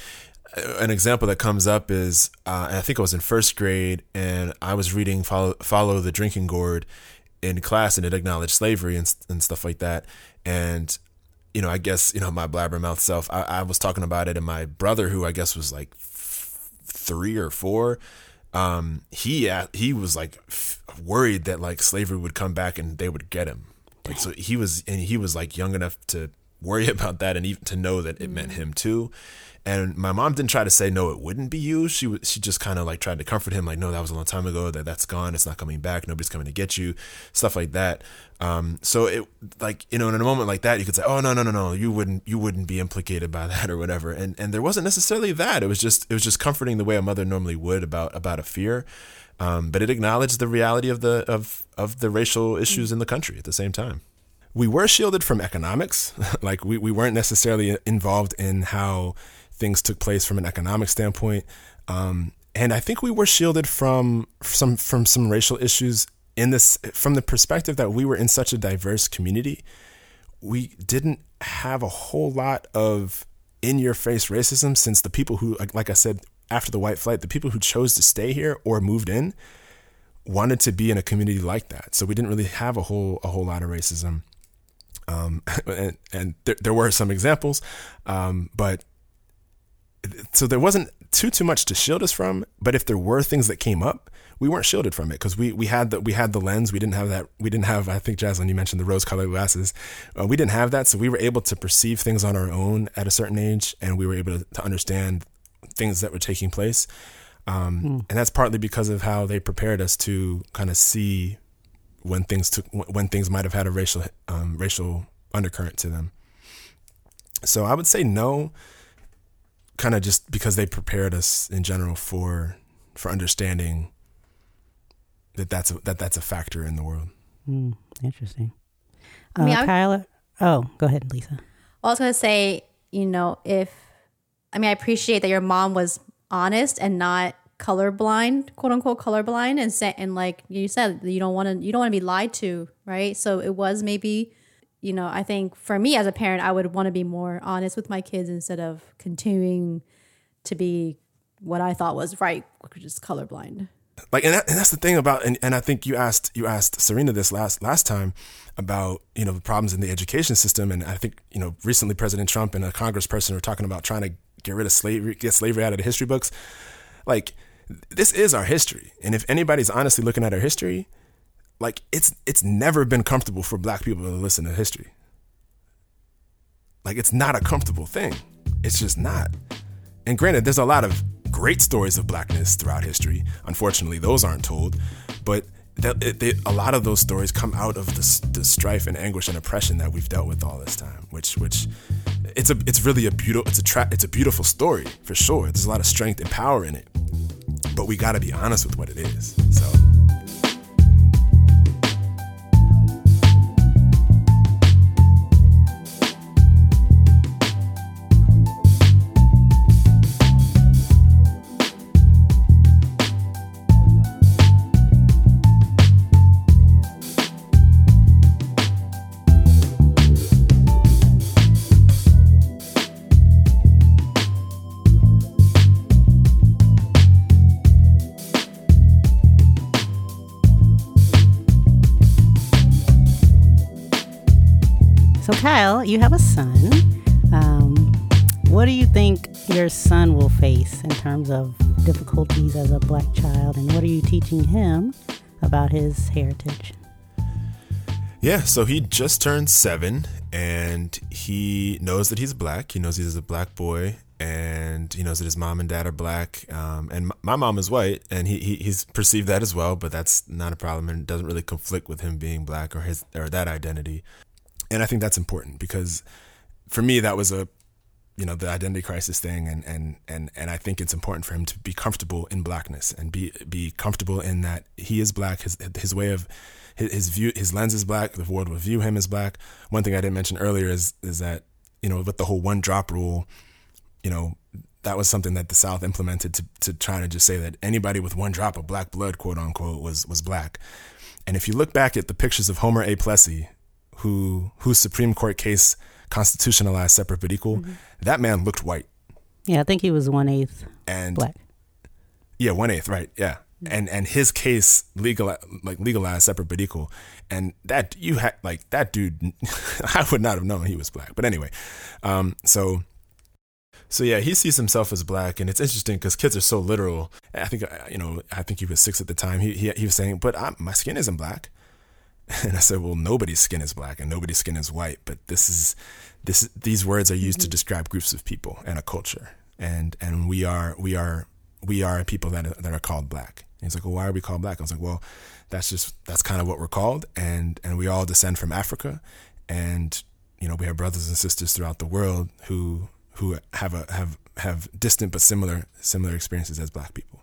an example that comes up is uh, I think I was in first grade and I was reading Follow, Follow the Drinking Gourd in class and it acknowledged slavery and, and stuff like that. And, you know, I guess, you know, my blabbermouth self, I, I was talking about it and my brother, who I guess was like f- three or four, um, he uh, he was like f- worried that like slavery would come back and they would get him. Like so he was and he was like young enough to worry about that and even to know that it meant him too. And my mom didn't try to say no, it wouldn't be you. She she just kind of like tried to comfort him, like no, that was a long time ago. That that's gone. It's not coming back. Nobody's coming to get you. Stuff like that. Um, so it like you know in a moment like that you could say, oh no no no no, you wouldn't you wouldn't be implicated by that or whatever. And and there wasn't necessarily that. It was just it was just comforting the way a mother normally would about about a fear. Um, but it acknowledged the reality of the of of the racial issues in the country at the same time we were shielded from economics. like we, we weren't necessarily involved in how things took place from an economic standpoint. Um, and I think we were shielded from some from some racial issues in this from the perspective that we were in such a diverse community. We didn't have a whole lot of in your face racism since the people who like, I said after the white flight, the people who chose to stay here or moved in wanted to be in a community like that. So we didn't really have a whole a whole lot of racism. Um, and, and there, there, were some examples, um, but so there wasn't too too much to shield us from. But if there were things that came up, we weren't shielded from it because we we had the we had the lens. We didn't have that. We didn't have. I think Jaslyn, you mentioned the rose colored glasses. Uh, we didn't have that, so we were able to perceive things on our own at a certain age, and we were able to, to understand things that were taking place. Um, mm. And that's partly because of how they prepared us to kind of see when things took when things might have had a racial um, racial undercurrent to them. So I would say no kind of just because they prepared us in general for for understanding that that's a, that that's a factor in the world. Mm, interesting. I mean, uh, Kyle, oh, go ahead, Lisa. I was gonna say, you know, if I mean, I appreciate that your mom was honest and not colorblind, quote unquote colorblind, and say, and like you said, you don't want to you don't want to be lied to, right? So it was maybe you know, I think for me as a parent, I would want to be more honest with my kids instead of continuing to be what I thought was right, which is colorblind. Like, and, that, and that's the thing about, and, and I think you asked you asked Serena this last last time about you know the problems in the education system, and I think you know recently President Trump and a Congressperson were talking about trying to get rid of slavery, get slavery out of the history books. Like, this is our history, and if anybody's honestly looking at our history, like it's it's never been comfortable for black people to listen to history. Like it's not a comfortable thing. It's just not. And granted, there's a lot of great stories of blackness throughout history. Unfortunately, those aren't told, but they, they, a lot of those stories come out of the, the strife and anguish and oppression that we've dealt with all this time. Which, which, it's a, it's really a beautiful, it's a tra- it's a beautiful story for sure. There's a lot of strength and power in it, but we got to be honest with what it is. So. Kyle, you have a son. Um, what do you think your son will face in terms of difficulties as a black child, and what are you teaching him about his heritage? Yeah, so he just turned seven, and he knows that he's black. He knows he's a black boy, and he knows that his mom and dad are black. Um, and my mom is white, and he, he he's perceived that as well. But that's not a problem, and doesn't really conflict with him being black or his or that identity. And I think that's important because for me, that was a you know the identity crisis thing. And and and and I think it's important for him to be comfortable in blackness and be be comfortable in that he is black. His his way of his, his view his lens is black. The world will view him as black. One thing I didn't mention earlier is is that you know with the whole one drop rule you know that was something that the South implemented to to try to just say that anybody with one drop of black blood quote unquote was was black. And if you look back at the pictures of Homer A. Plessy who whose Supreme Court case constitutionalized separate but equal, mm-hmm. that man looked white. Yeah, I think he was one eighth and black. Yeah, one eighth, right? Yeah, mm-hmm. and and his case legal like legalized separate but equal, and that you had like that dude, I would not have known he was black. But anyway, um, so. So yeah, he sees himself as black, and it's interesting because kids are so literal. I think you know, I think he was six at the time. He he, he was saying, "But I'm, my skin isn't black." And I said, well, nobody's skin is black and nobody's skin is white, but this is this these words are used mm-hmm. to describe groups of people and a culture. And and we are we are we are people that are, that are called black. And he's like, well, why are we called black? I was like, well, that's just that's kind of what we're called, and and we all descend from Africa, and you know we have brothers and sisters throughout the world who who have a have have distant but similar similar experiences as black people.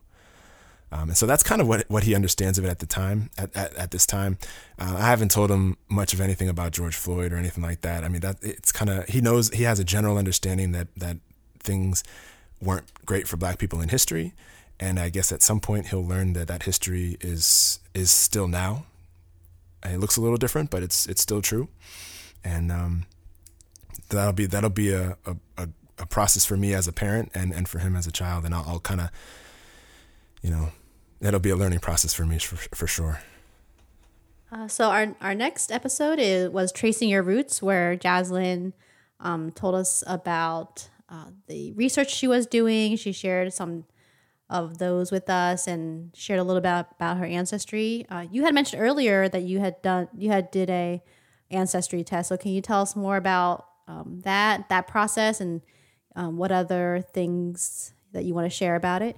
Um, and so that's kind of what what he understands of it at the time. At at, at this time, uh, I haven't told him much of anything about George Floyd or anything like that. I mean, that it's kind of he knows he has a general understanding that that things weren't great for Black people in history, and I guess at some point he'll learn that that history is is still now. And it looks a little different, but it's it's still true, and um, that'll be that'll be a, a, a process for me as a parent and and for him as a child, and I'll, I'll kind of you know, that'll be a learning process for me for, for sure. Uh, so our our next episode is was tracing your roots, where Jaslyn um, told us about uh, the research she was doing. She shared some of those with us and shared a little bit about, about her ancestry. Uh, you had mentioned earlier that you had done you had did a ancestry test. So can you tell us more about um, that that process and um, what other things that you want to share about it?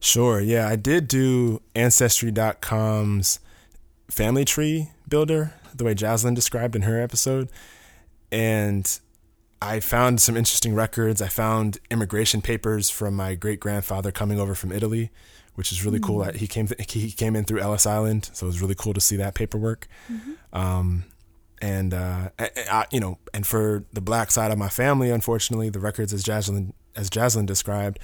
Sure. Yeah, I did do Ancestry.com's family tree builder, the way Jaslyn described in her episode. And I found some interesting records. I found immigration papers from my great grandfather coming over from Italy, which is really mm-hmm. cool. He came th- he came in through Ellis Island, so it was really cool to see that paperwork. Mm-hmm. Um, and uh, I, I, you know, and for the black side of my family, unfortunately, the records as Jaslyn as Jaslyn described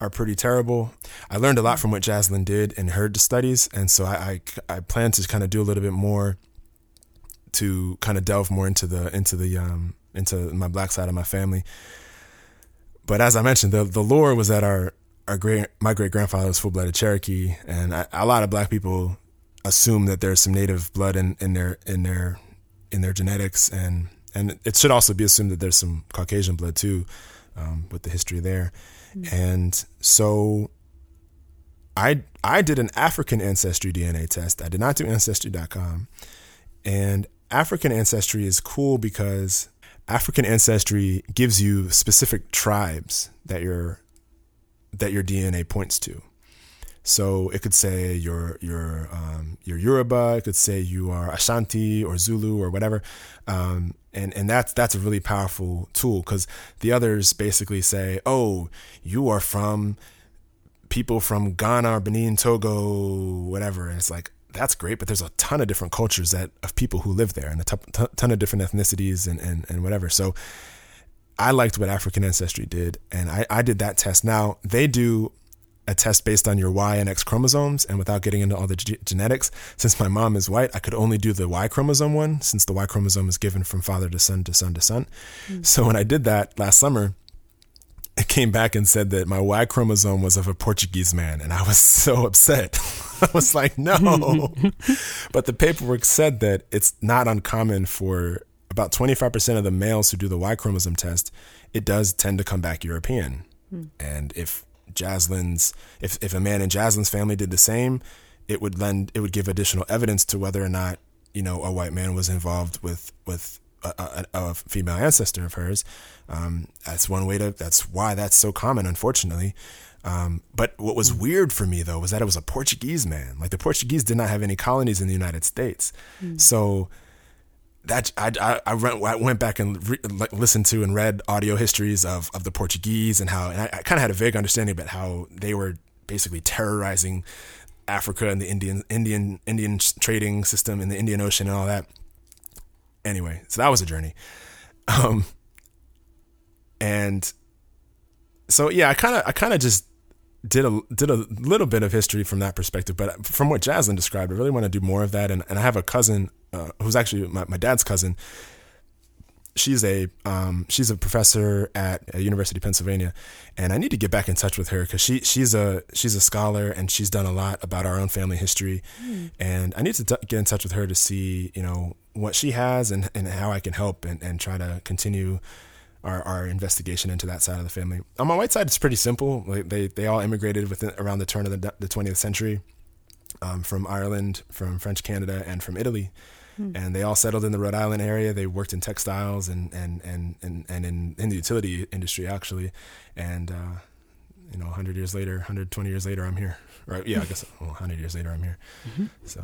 are pretty terrible. I learned a lot from what Jaslyn did in her studies, and so I, I, I plan to kind of do a little bit more to kind of delve more into the into the um into my black side of my family. But as I mentioned, the the lore was that our our great my great grandfather was full blooded Cherokee, and I, a lot of black people assume that there's some native blood in, in their in their in their genetics, and and it should also be assumed that there's some Caucasian blood too, um, with the history there. Mm-hmm. And so I I did an African ancestry DNA test. I did not do ancestry.com. And African ancestry is cool because African ancestry gives you specific tribes that your that your DNA points to. So it could say you're you're um, you're Yoruba. It could say you are Ashanti or Zulu or whatever, um, and and that's that's a really powerful tool because the others basically say, oh, you are from people from Ghana or Benin, Togo, whatever. And it's like that's great, but there's a ton of different cultures that of people who live there and a ton of different ethnicities and, and and whatever. So I liked what African ancestry did, and I I did that test. Now they do a test based on your Y and X chromosomes. And without getting into all the g- genetics, since my mom is white, I could only do the Y chromosome one since the Y chromosome is given from father to son to son to son. Mm. So when I did that last summer, it came back and said that my Y chromosome was of a Portuguese man. And I was so upset. I was like, no. but the paperwork said that it's not uncommon for about 25% of the males who do the Y chromosome test, it does tend to come back European. Mm. And if Jaslyn's if if a man in Jaslyn's family did the same, it would lend it would give additional evidence to whether or not you know a white man was involved with with a, a, a female ancestor of hers. Um, that's one way to. That's why that's so common, unfortunately. Um, but what was weird for me though was that it was a Portuguese man. Like the Portuguese did not have any colonies in the United States, so that I, I, I went I went back and re, listened to and read audio histories of, of the Portuguese and how and I, I kind of had a vague understanding about how they were basically terrorizing Africa and the Indian Indian Indian trading system in the Indian Ocean and all that. Anyway, so that was a journey, um, and so yeah, I kind of I kind of just did a did a little bit of history from that perspective, but from what Jaslyn described, I really want to do more of that. And, and I have a cousin uh, who's actually my, my dad's cousin. She's a um, she's a professor at a University of Pennsylvania, and I need to get back in touch with her because she she's a she's a scholar and she's done a lot about our own family history, and I need to t- get in touch with her to see you know what she has and, and how I can help and, and try to continue our, our investigation into that side of the family. On my white side, it's pretty simple. Like they they all immigrated within around the turn of the, the 20th century um, from Ireland, from French Canada, and from Italy. And they all settled in the Rhode Island area. They worked in textiles and and and and, and in, in the utility industry actually. And uh, you know, 100 years later, 120 years later, I'm here. Right? Yeah, I guess well, 100 years later, I'm here. So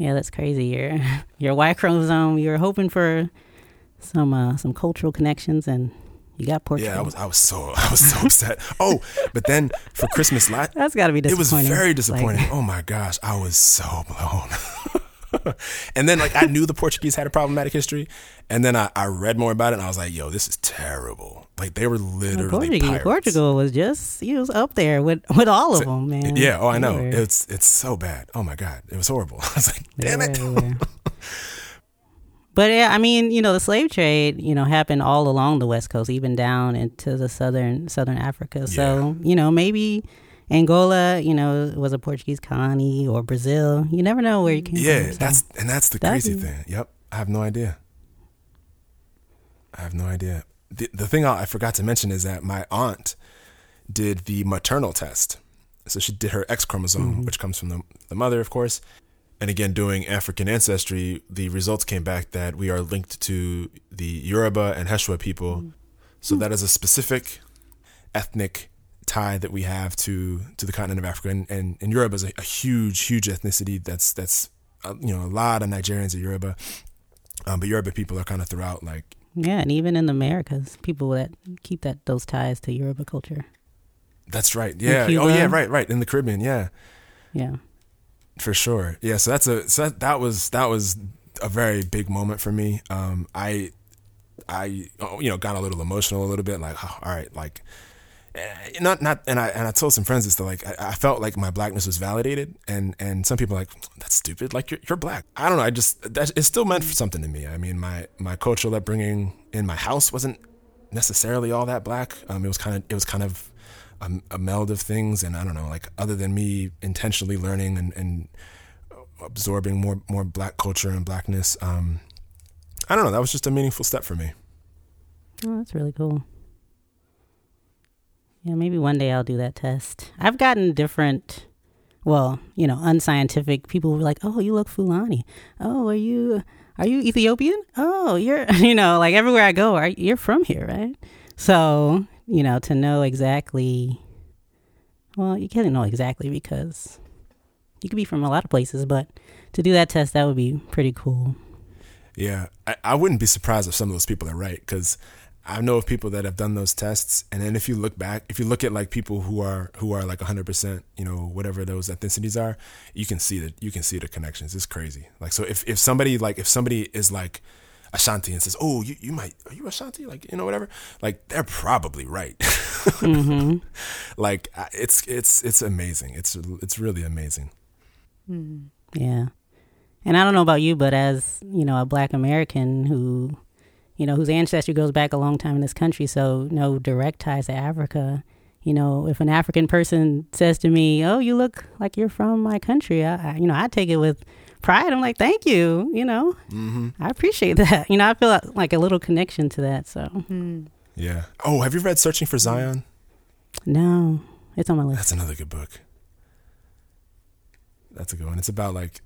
Yeah, that's crazy. Your your Y chromosome. You were hoping for some uh, some cultural connections, and you got Portugal. yeah, I was I was so I was so upset. Oh, but then for Christmas last That's got to be it was disappointing. very Like, disappointing. oh my gosh, I was so blown. and then like I knew the Portuguese had a problematic history, and then I, I read more about it, and I was like, yo, this is terrible. Like they were literally Portugal, pirates. Portugal was just he was up there with with all of them, man. Yeah, oh I know. They It's it's so bad. Oh my god, it was horrible. I was like, damn it. But yeah, I mean, you know, the slave trade, you know, happened all along the west coast, even down into the southern southern Africa. So, you know, maybe Angola, you know, was a Portuguese colony or Brazil. You never know where you came Yeah, from. so- that's and that's the That'd crazy thing. Yep, I have no idea. I have no idea. The the thing I, forgot to mention is that my aunt did the maternal test. So she did her X chromosome, Mm-hmm. which comes from the the mother, of course. And again, doing African ancestry, the results came back that we are linked to the Yoruba and Heshwa people. Mm-hmm. So that is a specific ethnic tie that we have to to the continent of Africa, and and, and Yoruba is a, a huge, huge ethnicity. That's that's uh, you know a lot of Nigerians are Yoruba, um, but Yoruba people are kind of throughout. Like Yeah, and even in the Americas, people that keep that those ties to Yoruba culture. that's right, yeah. Oh yeah, right, right. In the Caribbean, yeah, Yeah. for sure. Yeah, so that's a so that, that was that was a very big moment for me. Um, I I oh, you know got a little emotional a little bit, like oh, all right, like. Eh, Not, not, and I and I told some friends this that like I, I felt like my blackness was validated, and and some people are like that's stupid, like you're you're black. I don't know. I just that it still meant something to me. I mean, my my cultural upbringing in my house wasn't necessarily all that black. Um, it was kind of it was kind of a, a meld of things, and I don't know, like other than me intentionally learning and, and absorbing more more black culture and blackness, um, I don't know. That was just a meaningful step for me. Oh, that's really cool. Yeah, maybe one day I'll do that test. I've gotten different, well, you know, unscientific people were like, "Oh, you look Fulani. Oh, are you are you Ethiopian? Oh, you're you know, like everywhere I go, are you're from here, right?" So, you know, to know exactly well, you can't know exactly because you could be from a lot of places, but to do that test that would be pretty cool. Yeah, I, I wouldn't be surprised if some of those people are right because I know of people that have done those tests, and then if you look back, if you look at like people who are who are like 100, percent you know, whatever those ethnicities are, you can see that you can see the connections. It's crazy. Like, so if if somebody like if somebody is like Ashanti and says, "Oh, you you might are you Ashanti?" Like you know whatever, like they're probably right. Mm-hmm. like it's it's it's amazing. It's it's really amazing. Hmm. Yeah. And I don't know about you, but as, you know, a black American who, you know, whose ancestry goes back a long time in this country, so no direct ties to Africa, you know, if an African person says to me, "Oh, you look like you're from my country," I, I you know, I take it with pride. I'm like, "Thank you," you know. Mm-hmm. I appreciate that. You know, I feel uh, like a little connection to that. So, hmm. Yeah. Oh, have you read Searching for Zion? no, it's on my list. That's another good book. That's a good one. It's about like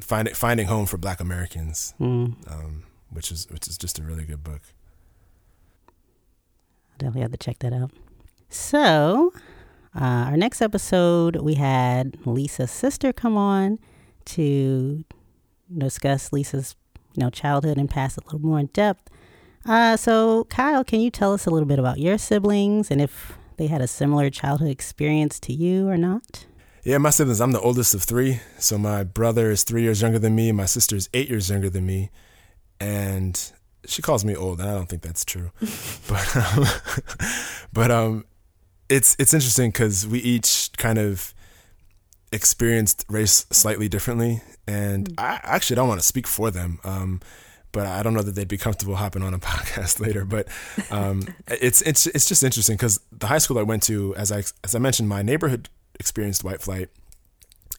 finding finding home for Black Americans, hmm. um, which is which is just a really good book. Definitely have to check that out. So, uh, our next episode, we had Lisa's sister come on to discuss Lisa's, you know, childhood and past a little more in depth. Uh, so, Kyle, can you tell us a little bit about your siblings and if they had a similar childhood experience to you or not? Yeah, my siblings. I'm the oldest of three, so my brother is three years younger than me. My sister is eight years younger than me, and she calls me old, and I don't think that's true. but um, but um, it's it's interesting because we each kind of experienced race slightly differently, and I actually don't want to speak for them. Um, but I don't know that they'd be comfortable hopping on a podcast later. But um, it's it's it's just interesting because the high school I went to, as I as I mentioned, my neighborhood experienced white flight,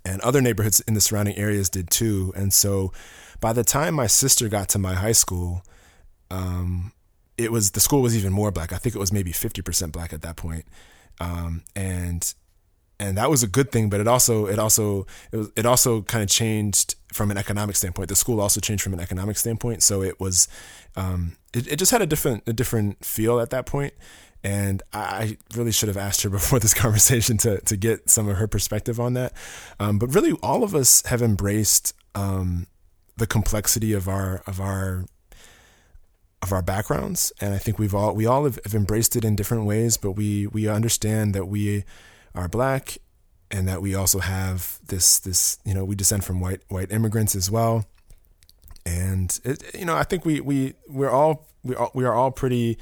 and other neighborhoods in the surrounding areas did too. And so, by the time my sister got to my high school, um, it was the school was even more black. I think it was maybe fifty percent black at that point, um, and and that was a good thing. But it also it also it, was, it also kind of changed from an economic standpoint. The school also changed from an economic standpoint. So it was um, it, it just had a different a different feel at that point. And I really should have asked her before this conversation to to get some of her perspective on that. Um, but really, all of us have embraced um, the complexity of our of our of our backgrounds, and I think we've all we all have, have embraced it in different ways. But we we understand that we are black, and that we also have this this you know we descend from white white immigrants as well, and it, you know I think we we we're all we are, we are all pretty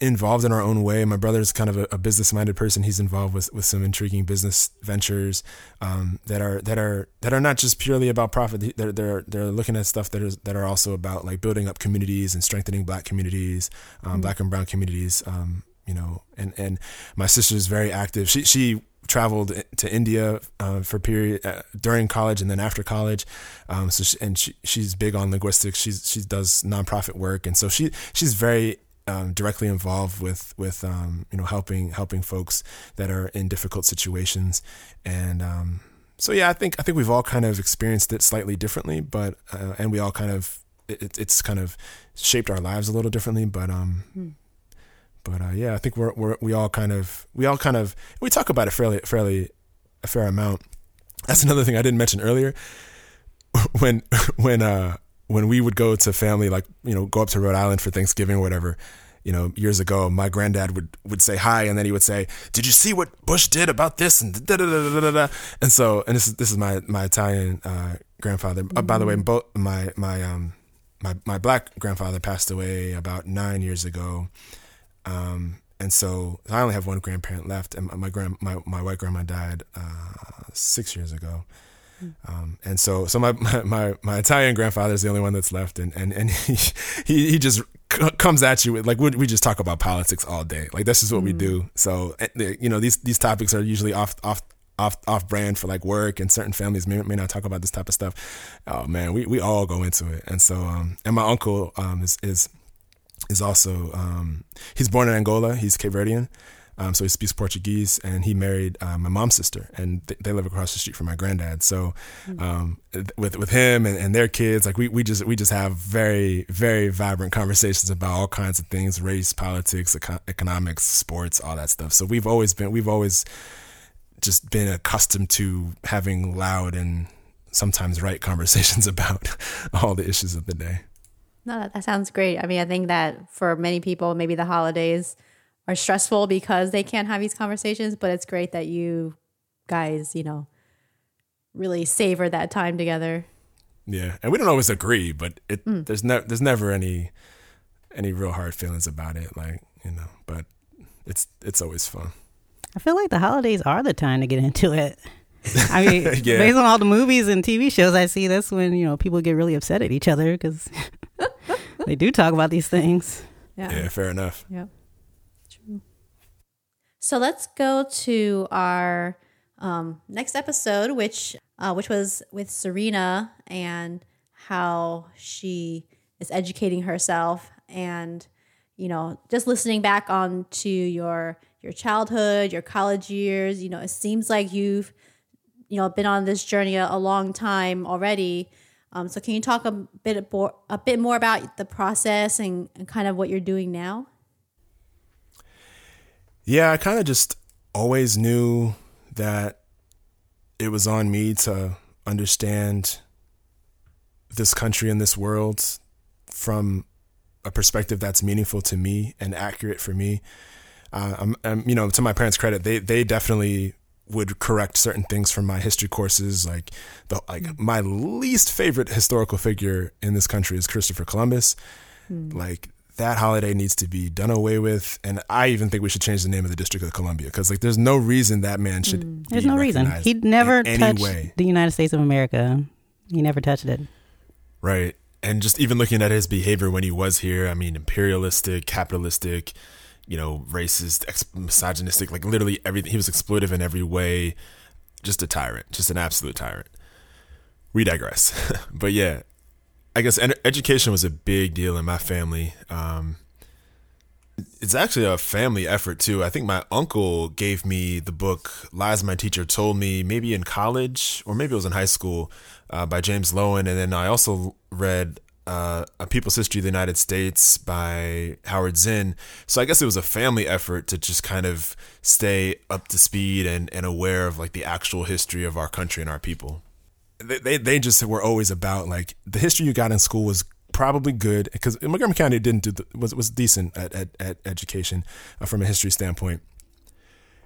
involved in our own way. My brother's kind of a, a business-minded person. He's involved with, with some intriguing business ventures um, that are that are that are not just purely about profit. They're they're they're looking at stuff that is that are also about like building up communities and strengthening Black communities, um, mm-hmm. Black and Brown communities. Um, you know, and and my sister's very active. She she traveled to India uh, for period uh, during college and then after college. Um, so she, and she, she's big on linguistics. She's she does nonprofit work, and so she she's very um, directly involved with with um, you know helping helping folks that are in difficult situations, and um, so yeah, I think I think we've all kind of experienced it slightly differently, but uh, and we all kind of it, it's kind of shaped our lives a little differently, but um. Hmm. But uh, yeah, I think we're, we're we all kind of we all kind of we talk about it fairly fairly a fair amount. That's another thing I didn't mention earlier. When when uh when we would go to family, like, you know, go up to Rhode Island for Thanksgiving or whatever, you know, years ago, my granddad would, would say hi, and then he would say, "Did you see what Bush did about this?" and da da da da da da. And so, and this is this is my my Italian uh, grandfather. Mm-hmm. Uh, by the way, both my my um my my black grandfather passed away about nine years ago, um, and so I only have one grandparent left, and my grand my my white grandma died uh, six years ago. Um, and so, so my, my, my Italian grandfather is the only one that's left, and and and he he, he just c- comes at you with like we, we just talk about politics all day. Like this is what mm. we do. So eh, you know these these topics are usually off off off off brand for like work, and certain families may, may not talk about this type of stuff. Oh man, we, we all go into it, and so um, and my uncle um is is is also um he's born in Angola. He's Cape Verdean. Um, so he speaks Portuguese, and he married uh, my mom's sister, and th- they live across the street from my granddad. So, um, with with him and, and, their kids, like we, we just we just have very very vibrant conversations about all kinds of things: race, politics, eco- economics, sports, all that stuff. So we've always been we've always just been accustomed to having loud and sometimes right conversations about all the issues of the day. No, that sounds great. I mean, I think that for many people, maybe the holidays are stressful because they can't have these conversations, but it's great that you guys, you know, really savor that time together. Yeah, and we don't always agree, but it mm. there's never there's never any any real hard feelings about it, like you know. But it's it's always fun. I feel like the holidays are the time to get into it. I mean, yeah. based on all the movies and TV shows I see, that's when you know people get really upset at each other because they do talk about these things. Yeah, yeah fair enough. Yeah. So let's go to our um, next episode, which uh, which was with Serena and how she is educating herself, and you know, just listening back on to your your childhood, your college years. You know, it seems like you've you know been on this journey a, a long time already. Um, so can you talk a bit more, a bit more about the process and, and kind of what you're doing now? Yeah, I kind of just always knew that it was on me to understand this country and this world from a perspective that's meaningful to me and accurate for me. Uh, I'm, I'm, you know, to my parents' credit, they they definitely would correct certain things from my history courses. Like the like my least favorite historical figure in this country is Christopher Columbus. Mm. Like that holiday needs to be done away with, and I even think we should change the name of the District of Columbia because like there's no reason that man should. Mm. There's no reason He'd never touched way. the United States of America. He never touched it. Right, and just even looking at his behavior when he was here, I mean, imperialistic, capitalistic you know, racist, ex- misogynistic, like literally everything. He was exploitive in every way. Just a tyrant, just an absolute tyrant. We digress. but yeah, I guess ed- education was a big deal in my family. Um, it's actually a family effort too. I think my uncle gave me the book "Lies My Teacher Told Me" maybe in college or maybe it was in high school uh, by James Loewen, and then I also read uh, A People's History of the United States by Howard Zinn. So I guess it was a family effort to just kind of stay up to speed and, and aware of like the actual history of our country and our people. They, they, just were always about like the history you got in school was probably good because Montgomery County didn't do the, was was decent at at, at education uh, from a history standpoint.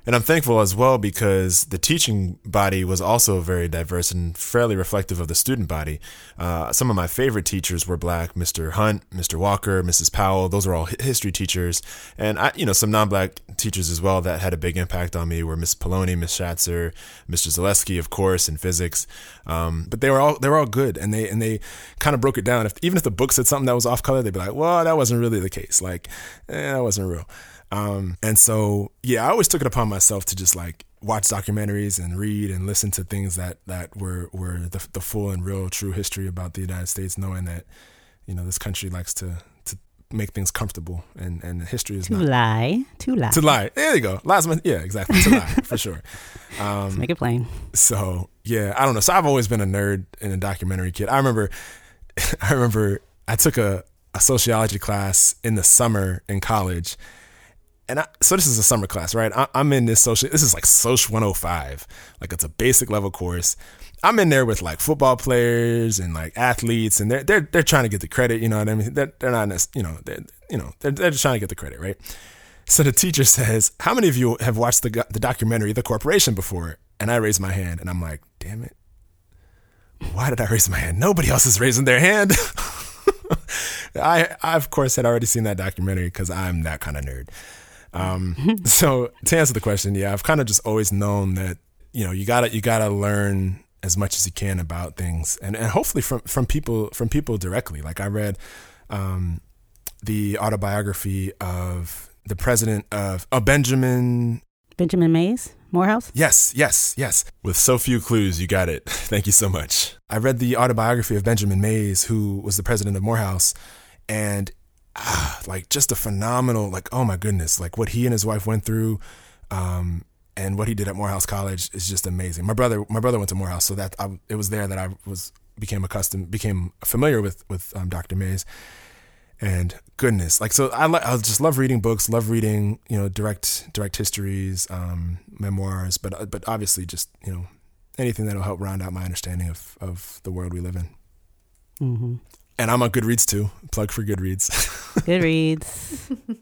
And I'm thankful as well because the teaching body was also very diverse and fairly reflective of the student body. Uh, some of my favorite teachers were black, Mr. Hunt, Mr. Walker, Mrs. Powell. Those were all history teachers. And I, you know, some non-black teachers as well that had a big impact on me were Miss Poloni, Miss Schatzer, Mr. Zaleski, of course, in physics. Um, but they were all, they were all good. And they, and they kind of broke it down. If, even if the book said something that was off color, they'd be like, well, that wasn't really the case. Like, eh, that wasn't real. Um, and so, yeah, I always took it upon myself to just like watch documentaries and read and listen to things that, that were, were the, the full and real true history about the United States, knowing that, you know, this country likes to, to make things comfortable and, and history is to not. lie, to lie. To lie. There you go. Last month. Yeah, exactly. To lie, for sure. Um, make it plain. So, yeah, I don't know. So I've always been a nerd and a documentary kid. I remember, I remember I took a, a sociology class in the summer in college and I, so this is a summer class, right? I, am in this social. This is like Social 105. Like it's a basic level course. I'm in there with like football players and like athletes, and they're they're they're trying to get the credit. You know what I mean? They're they're not, you know, they're you know they're they're just trying to get the credit, right? So the teacher says, "How many of you have watched the the documentary The Corporation before?" And I raise my hand, and I'm like, "Damn it! Why did I raise my hand? Nobody else is raising their hand." I, I of course had already seen that documentary because I'm that kind of nerd. Um, so to answer the question, yeah, I've kind of just always known that you know you gotta you gotta learn as much as you can about things, and and hopefully from from people from people directly. Like I read um, the autobiography of the president of uh, Benjamin Benjamin Mays Morehouse. Yes, yes, yes. With so few clues, you got it. Thank you so much. I read the autobiography of Benjamin Mays, who was the president of Morehouse, and like just a phenomenal, like, oh my goodness, like what he and his wife went through, um, and what he did at Morehouse College is just amazing. My brother, my brother went to Morehouse, so that I, it was there that I was became accustomed, became familiar with with um, Dr. Mays. And goodness, like so, I I just love reading books, love reading you know direct direct histories, um, memoirs, but but obviously just you know anything that'll help round out my understanding of of the world we live in. Mm-hmm. And I'm on Goodreads too. Plug for Goodreads. Goodreads.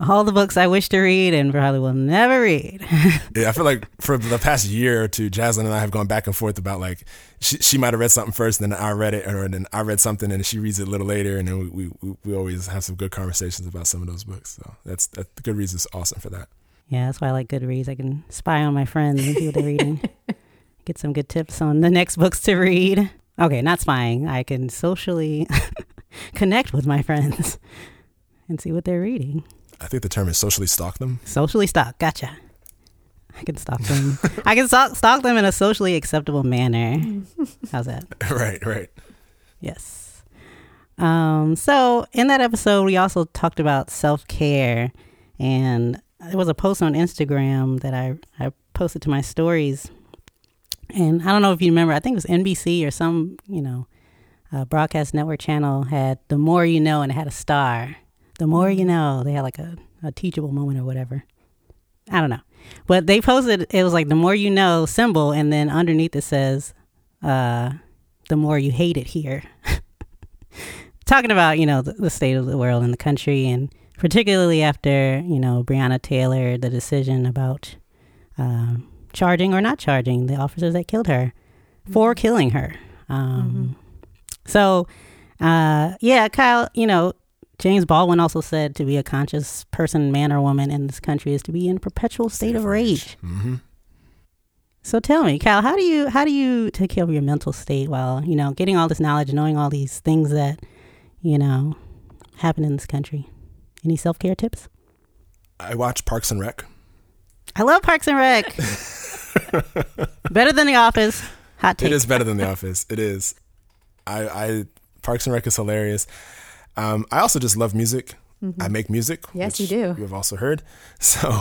All the books I wish to read and probably will never read. yeah, I feel like for the past year or two, Jaslyn and I have gone back and forth about like she, she might have read something first, and then I read it, or then I read something, and she reads it a little later, and then we we, we always have some good conversations about some of those books. So that's that. Goodreads is awesome for that. Yeah, that's why I like Goodreads. I can spy on my friends and see what they're reading. Get some good tips on the next books to read. Okay, not spying. I can socially connect with my friends and see what they're reading. I think the term is socially stalk them. Socially stalk. Gotcha. I can stalk them. I can stalk, stalk them in a socially acceptable manner. How's that? Right, right. Yes. Um, so in that episode, we also talked about self care, and there was a post on Instagram that I I posted to my stories And I don't know if you remember, I think it was NBC or some, you know, uh, broadcast network channel had The More You Know and it had a star. The More You Know. They had like a, a teachable moment or whatever. I don't know. But they posted, it was like The More You Know symbol. And then underneath it says, uh, The More You Hate It Here. Talking about, you know, the, the state of the world and the country. And particularly after, you know, Breonna Taylor, the decision about um, charging or not charging the officers that killed her for killing her. Um, So, uh, yeah, Kyle, you know, James Baldwin also said to be a conscious person, man or woman in this country is to be in perpetual state of rage. hmm So tell me, Kyle, how do you how do you take care of your mental state while you know getting all this knowledge, knowing all these things that you know happen in this country? Any self care tips? I watch Parks and Rec. I love Parks and Rec. Better than The Office. Hot take. It is better than The Office. It is. I, I Parks and Rec is hilarious. Um, I also just love music. I make music. Mm-hmm. Yes, you do. You have also heard. So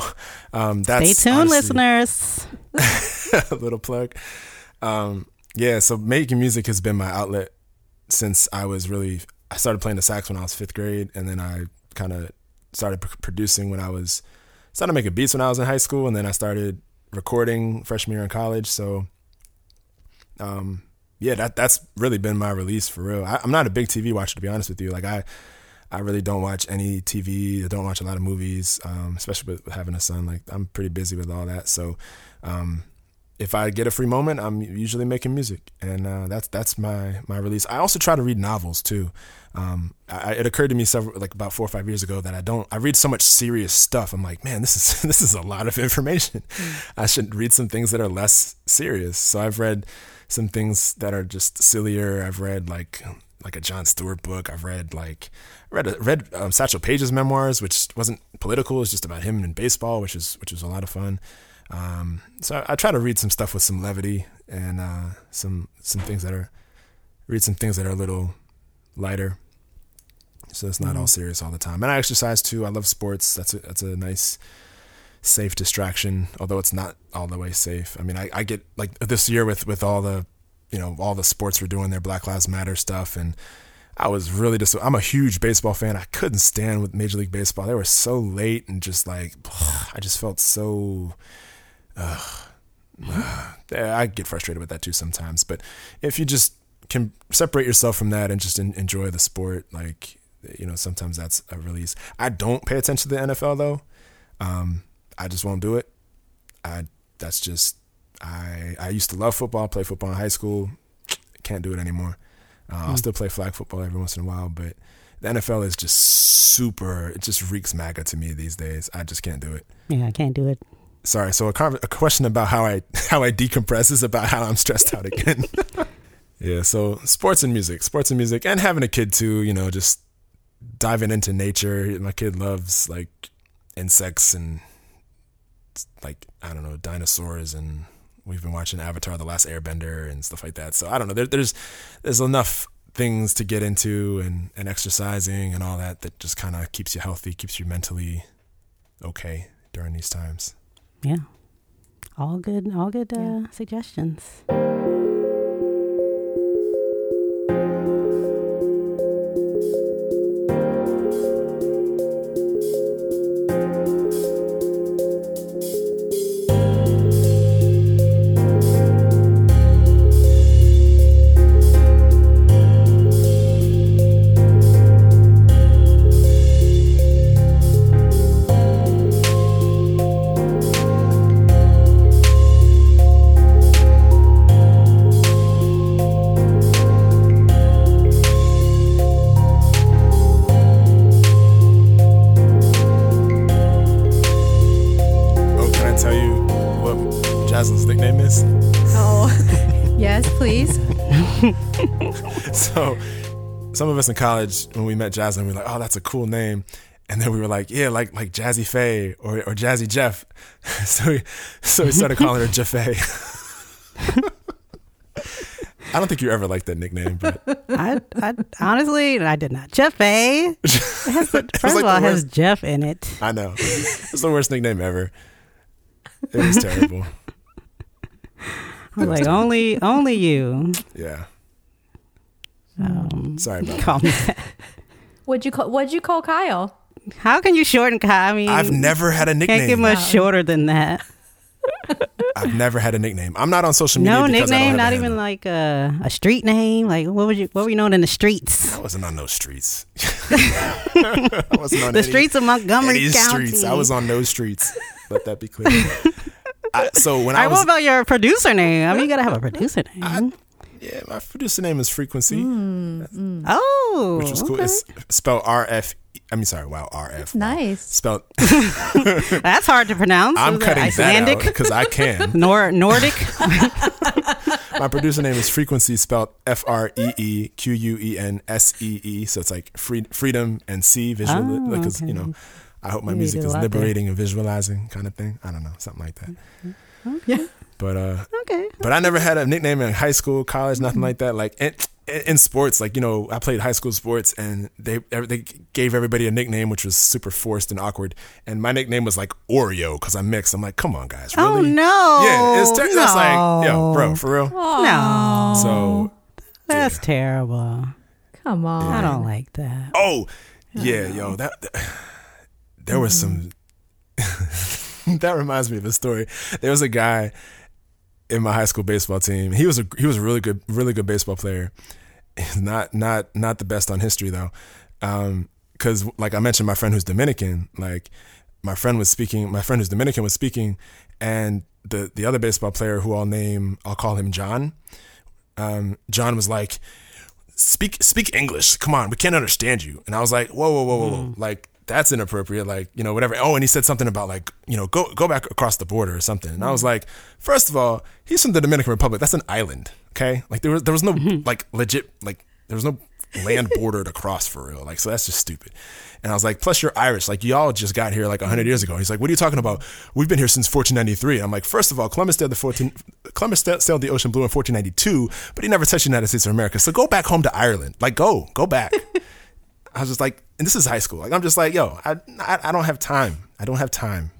um, that's Stay tuned, honestly- listeners. a little plug. Um, yeah, so making music has been my outlet since I was really. I started playing the sax when I was fifth grade, and then I kind of started pr- producing when I was started making beats when I was in high school, and then I started recording freshman year in college. So, um, yeah, that that's really been my release for real. I, I'm not a big TV watcher to be honest with you. Like I, I really don't watch any TV. I don't watch a lot of movies, um, especially with having a son. Like I'm pretty busy with all that. So, um, if I get a free moment, I'm usually making music, and uh, that's that's my my release. I also try to read novels too. Um, I, it occurred to me several like about four or five years ago that I don't. I read so much serious stuff. I'm like, man, this is this is a lot of information. I should read some things that are less serious. So I've read some things that are just sillier. I've read like like a Jon Stewart book. I've read like read read um, Satchel Paige's memoirs, which wasn't political. It's just about him and baseball, which is which was a lot of fun. Um, so I, I try to read some stuff with some levity and uh, some some things that are read some things that are a little lighter. So it's not all serious all the time. And I exercise too. I love sports. That's a, that's a nice safe distraction, although it's not all the way safe. I mean, I, I get like this year with with all the you know all the sports we're doing their Black Lives Matter stuff and. I was really just, I'm a huge baseball fan. I couldn't stand with Major League Baseball. They were so late and just like, I just felt so I get frustrated with that too sometimes. But if you just can separate yourself from that and just enjoy the sport, like you know, sometimes that's a release. I don't pay attention to the NFL though. Um, I just won't do it. I that's just I I used to love football, play football in high school. Can't do it anymore. Uh, I'll still play flag football every once in a while, but the NFL is just super. It just reeks MAGA to me these days. I just can't do it Yeah, I can't do it. Sorry so a, con- a question about how i how i decompress is about how i'm stressed out again. Yeah so sports and music sports and music and having a kid too you know just diving into nature. My kid loves like insects and like i don't know dinosaurs and we've been watching avatar the last airbender and stuff like that. So i don't know there, there's there's enough things to get into and and exercising and all that that just kind of keeps you healthy keeps you mentally okay during these times Yeah. All good, all good uh, suggestions. So, some of us in college, when we met Jaslyn, we were like, "Oh, that's a cool name," and then we were like, "Yeah, like like Jazzy Faye or or Jazzy Jeff." so we so we started calling her Jaffe. I don't think you ever liked that nickname, but I, I honestly, I did not. Jeff A. Has first like of all, it has Jeff in it. I know it's the worst nickname ever. It was terrible. I was like, only, only you. Yeah. Um, Sorry about that. call me that. What'd you call? What'd you call Kyle? How can you shorten Kyle? I mean, I've never had a nickname. can't get nickname. much shorter than that. I've never had a nickname. I'm not on social media. No because I don't nickname, have not a even handle. like a, a street name. Like what was you? What were you known in the streets? I wasn't on those streets. I wasn't on The any- streets of Montgomery any County. streets. I was on those streets. Let that be clear. I, so when I right, was about your producer name? I mean, you gotta have a producer name. yeah, my producer name is Frequency, hmm, hmm. oh, which was cool. okay. It's spelled R F. I mean, sorry, wow, R F. Nice. Spelled. That's hard to pronounce. I'm cutting Icelandic, that out because I can. Nor Nordic. My producer name is Frequency, spelled F R E E Q U E N S E E. So it's like free, freedom and C visual, Oh, because okay. you know, I hope my You music is lot there. liberating and visualizing kind of thing. I don't know, something like that. Yeah. But uh, Okay. but I never had a nickname in high school, college, nothing like that. Like in, in sports, like you know, I played high school sports, and they they gave everybody a nickname which was super forced and awkward. And my nickname was like Oreo because I'm mixed. I'm like, come on, guys, really? Oh no. Yeah, it's ter- that's like, yo, bro, for real. No, So, that's terrible. Come on. I don't like that. oh, yeah, yo, that, there was some. Mm-hmm. that reminds me of a story. There was a guy in my high school baseball team. He was a he was a really good really good baseball player. Not not not the best on history though, um, because like I mentioned, my friend who's Dominican, like my friend was speaking. My friend who's Dominican was speaking, and the the other baseball player who I'll name, I'll call him John. Um, John was like, speak speak English. Come on, we can't understand you. And I was like, whoa, whoa, whoa, whoa, whoa. Mm. like that's inappropriate. Like you know, whatever. Oh, and he said something about like you know, go go back across the border or something. And I was mm. like, first of all, he's from the Dominican Republic. That's an island. Okay, like there was there was no mm-hmm. like legit like there was no land border to cross for real. Like so that's just stupid. And I was like, plus you're Irish. Like y'all just got here like 100 years ago. He's like, what are you talking about? We've been here since 1493. I'm like, first of all, Columbus sailed the 14 Columbus sailed the ocean blue in 1492, but he never touched the United States of America. So go back home to Ireland. Like go, go back. I was just like, and this is high school. Like I'm just like, yo, I I, I don't have time. I don't have time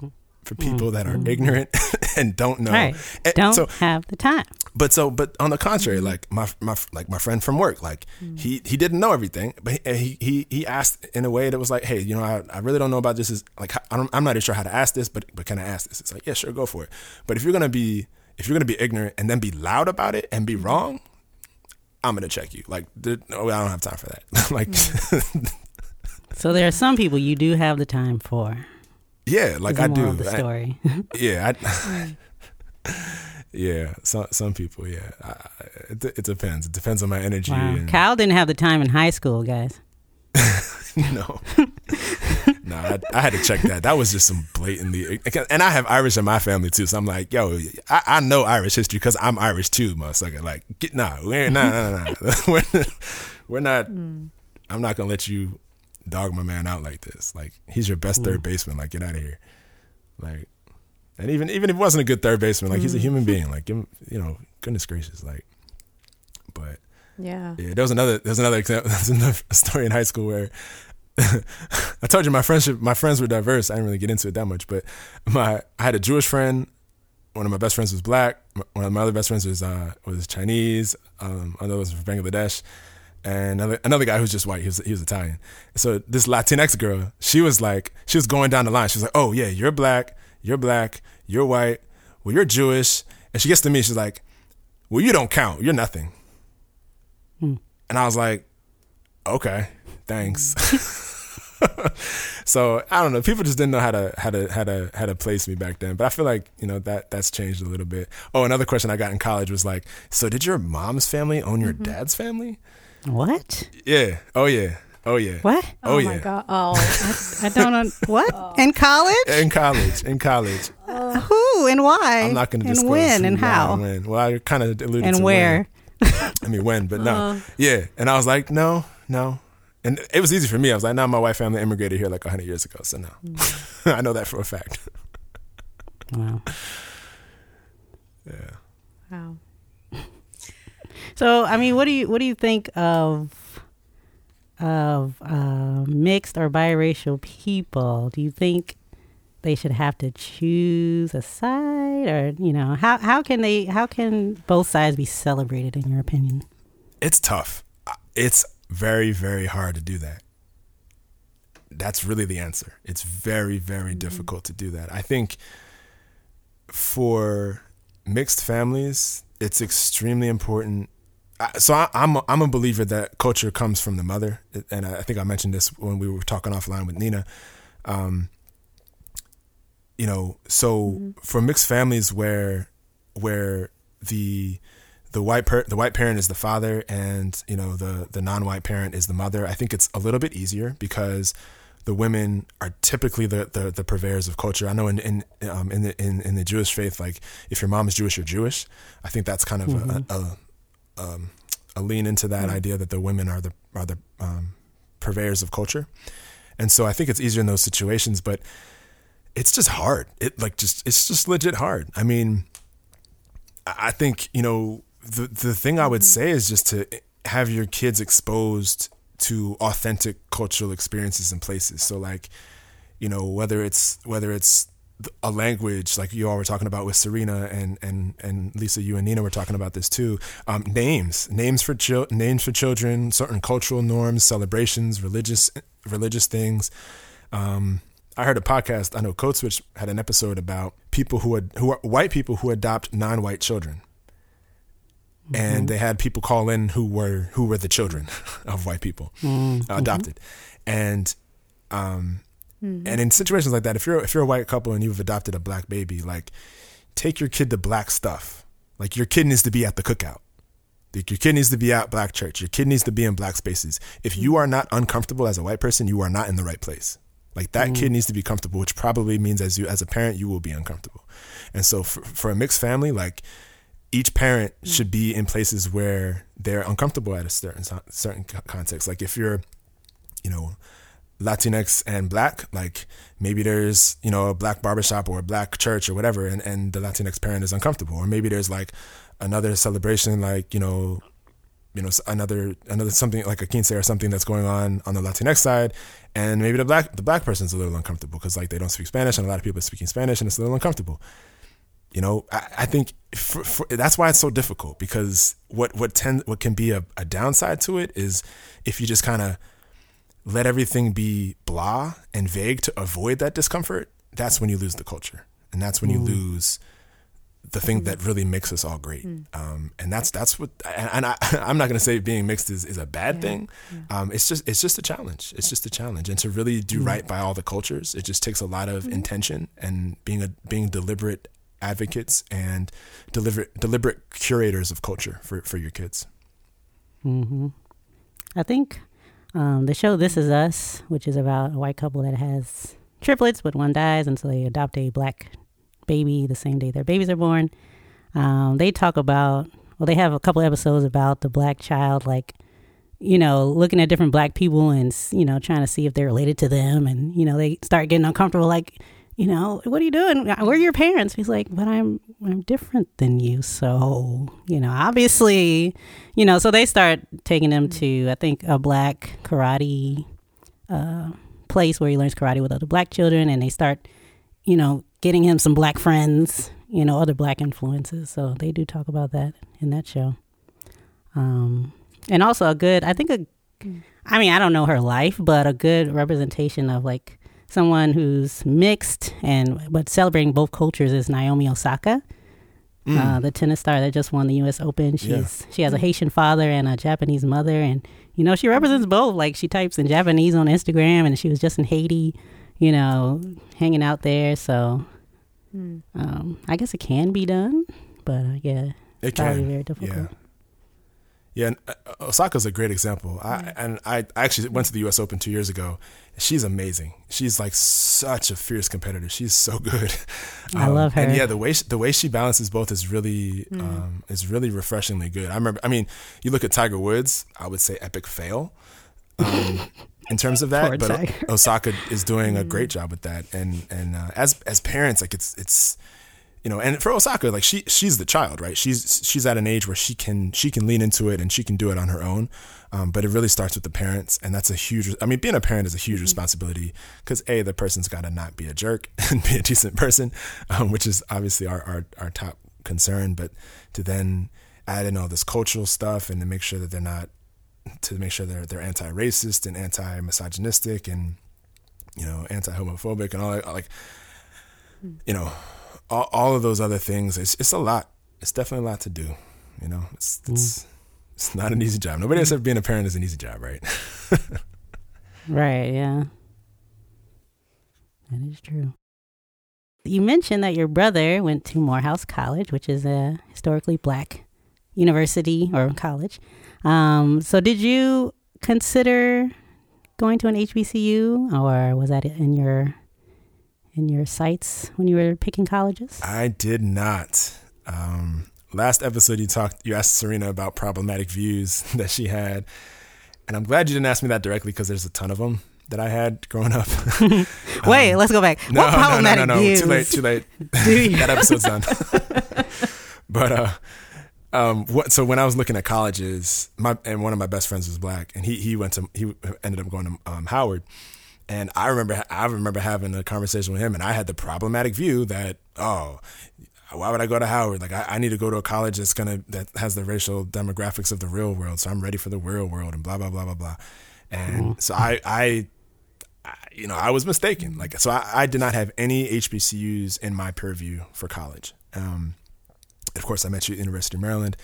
for hmm. people that are ignorant and don't know. Right. And Don't so have the time. but so but on the contrary like my my like my friend from work like hmm. he he didn't know everything but he he he asked in a way that was like hey you know i, I really don't know about this is like I don't, i'm not even sure how to ask this but but can i ask this it's like yeah sure go for it but if you're gonna be if you're gonna be ignorant and then be loud about it and be hmm. wrong i'm gonna check you like no, oh, i don't have time for that like hmm. So there are some people you do have the time for. yeah like i do the I- story. yeah I, hmm. yeah some some people yeah I, it, it depends it depends on my energy wow. Kyle didn't have the time in high school, guys. No. No, I, I had to check that. That was just some blatantly, and I have Irish in my family too. So I'm like, yo, I, I know Irish history because I'm Irish too, motherfucker. Like, get nah, we're nah, nah, nah, nah. we're, we're not. Hmm. I'm not gonna let you dog my man out like this. Like, he's your best third hmm. baseman. Like, get out of here. Like, and even even if he wasn't a good third baseman, like he's a hmm. human being. Like, give him, you know, goodness gracious, like, but. Yeah. Yeah, there was another. There's another example. There's another story in high school where I told you my friendship. My friends were diverse. I didn't really get into it that much, but my I had a Jewish friend. One of my best friends was black. One of my other best friends was uh, was Chinese. Um, another was from Bangladesh, and another another guy who's just white. He was he was Italian. So this Latinx girl, she was like, she was going down the line. She was like, "Oh yeah, you're black. You're black. You're white. Well, you're Jewish." And she gets to me. She's like, "Well, you don't count. You're nothing." And I was like, okay, thanks. Mm. so I don't know. People just didn't know how to how to how to how to place me back then. But I feel like you know that that's changed a little bit. Oh, another question I got in college was like, so did your mom's family own your mm-hmm. dad's family? What? Yeah. Oh yeah. Oh yeah. What? Oh, Oh, yeah. my god. Oh. I don't know. What? Oh. In college? In college. In college. Oh. Who and why? I'm not going to and disclose when and how and when. Well, I kind of alluded and to where. when. I mean when, but no. Uh-huh. yeah. And I was like, no, no. And it was easy for me. I was like, no, my white family immigrated here like 100 years ago, so no. I know that for a fact. Wow. Yeah. Wow. So I mean, what do you what do you think of of uh, mixed or biracial people? Do you think they should have to choose a side, or you know, how how can they how can both sides be celebrated in your opinion? It's tough. It's very very hard to do that. That's really the answer. It's very very difficult to do that. I think for mixed families, it's extremely important. So I, I'm a, I'm a believer that culture comes from the mother, and I think I mentioned this when we were talking offline with Nina. Um, you know, so for mixed families where where the the white per, the white parent is the father and you know the the non-white parent is the mother, I think it's a little bit easier because the women are typically the, the, the purveyors of culture. I know in in um, in the in, in the Jewish faith, like if your mom is Jewish, you're Jewish. I think that's kind of a, a, um, a lean into that idea that the women are the are the um, purveyors of culture, and so I think it's easier in those situations. But it's just hard. It like just it's just legit hard. I mean, I I think you know the the thing I would say is just to have your kids exposed to authentic cultural experiences and places. So like, you know, whether it's whether it's a language like you all were talking about with Serena and and and Lisa, you and Nina were talking about this too. Um, names, names for chil- names for children, certain cultural norms, celebrations, religious religious things. Um, I heard a podcast. I know Code Switch had an episode about people who had, who are white people who adopt non-white children, and they had people call in who were who were the children of white people uh, adopted, and um, and in situations like that, if you're if you're a white couple and you've adopted a black baby, like take your kid to black stuff. Like your kid needs to be at the cookout. Like your kid needs to be at black church. Your kid needs to be in black spaces. If you are not uncomfortable as a white person, you are not in the right place. Like that kid needs to be comfortable, which probably means as you as a parent, you will be uncomfortable. And so for, for a mixed family, like each parent should be in places where they're uncomfortable at a certain certain context. Like if you're, you know, Latinx and black, like maybe there's, you know, a black barbershop or a black church or whatever, and, and the Latinx parent is uncomfortable. Or maybe there's like another celebration, like, you know, you know, another, another something like a quince or something that's going on on the Latinx side. And maybe the black, the black person's a little uncomfortable because like they don't speak Spanish and a lot of people are speaking Spanish and it's a little uncomfortable. You know, I, I think for, for, that's why it's so difficult because what, what tend, what can be a, a downside to it is if you just kind of, let everything be blah and vague to avoid that discomfort, that's when you lose the culture. And that's when you lose the thing that really makes us all great. Um, and that's that's what and, I I'm not gonna say being mixed is, is a bad thing. Um, it's just it's just a challenge. It's just a challenge. And to really do right by all the cultures, it just takes a lot of intention and being a being deliberate advocates and deliberate deliberate curators of culture for, for your kids. I think um, the show This Is Us, which is about a white couple that has triplets, but one dies, and so they adopt a black baby the same day their babies are born. Um, they talk about, well, they have a couple episodes about the black child, like, you know, looking at different black people and, you know, trying to see if they're related to them. And, you know, they start getting uncomfortable, like, you know, what are you doing? Where are your parents? He's like, but I'm I'm different than you, so you know, obviously, you know. So they start taking him to I think a black karate uh, place where he learns karate with other black children, and they start, you know, getting him some black friends, you know, other black influences. So they do talk about that in that show. Um, and also a good, I think a, I mean, I don't know her life, but a good representation of like someone who's mixed and but celebrating both cultures is Naomi Osaka, uh, the tennis star that just won the U.S. Open. She's she has a Haitian father and a Japanese mother, and you know she represents both. Like she types in Japanese on Instagram, and she was just in Haiti, you know, hanging out there. So um, I guess it can be done, but uh, yeah, It probably can. very difficult. Yeah. Yeah, and uh, Osaka's a great example. I and I actually went to the U.S. Open two years ago. She's amazing. She's like such a fierce competitor. She's so good. I love her. And yeah, the way she, the way she balances both is really um, is really refreshingly good. I remember. I mean, you look at Tiger Woods. I would say epic fail. Um, in terms of Poor that, but Tiger. Osaka is doing a great job with that. And and uh, as as parents, like it's it's you know, and for Osaka, like she she's the child, right? She's she's at an age where she can she can lean into it and she can do it on her own. Um, but it really starts with the parents, and that's a huge. I mean, being a parent is a huge responsibility because a the person's got to not be a jerk and be a decent person, um, which is obviously our, our our top concern. But to then add in all this cultural stuff and to make sure that they're not to make sure they're they're anti-racist and anti-misogynistic and you know anti-homophobic and all that like you know all, all of those other things it's it's a lot it's definitely a lot to do you know it's it's it's not an easy job nobody said being a parent is an easy job right Right, yeah. That is true. You mentioned that your brother went to Morehouse College, which is a historically black university or college. Um, so did you consider going to an HBCU or was that in your in your sights when you were picking colleges? I did not. Um, last episode, you talked, you asked Serena about problematic views that she had, and I'm glad you didn't ask me that directly because there's a ton of them that I had growing up. Wait, let's go back. Um, No, what problematic no, no, no, views? Too late, too late. That episode's done. but uh, um, what? So when I was looking at colleges, my and one of my best friends was black, and he he went to he ended up going to um, Howard, and I remember I remember having a conversation with him, and I had the problematic view that oh. Why would I go to Howard? Like I, I need to go to a college that's gonna that has the racial demographics of the real world, so I'm ready for the real world and blah blah blah blah blah. And so I I you know, I was mistaken. Like, so I, I did not have any HBCUs in my purview for college. Um, of course, I met you at University of Maryland.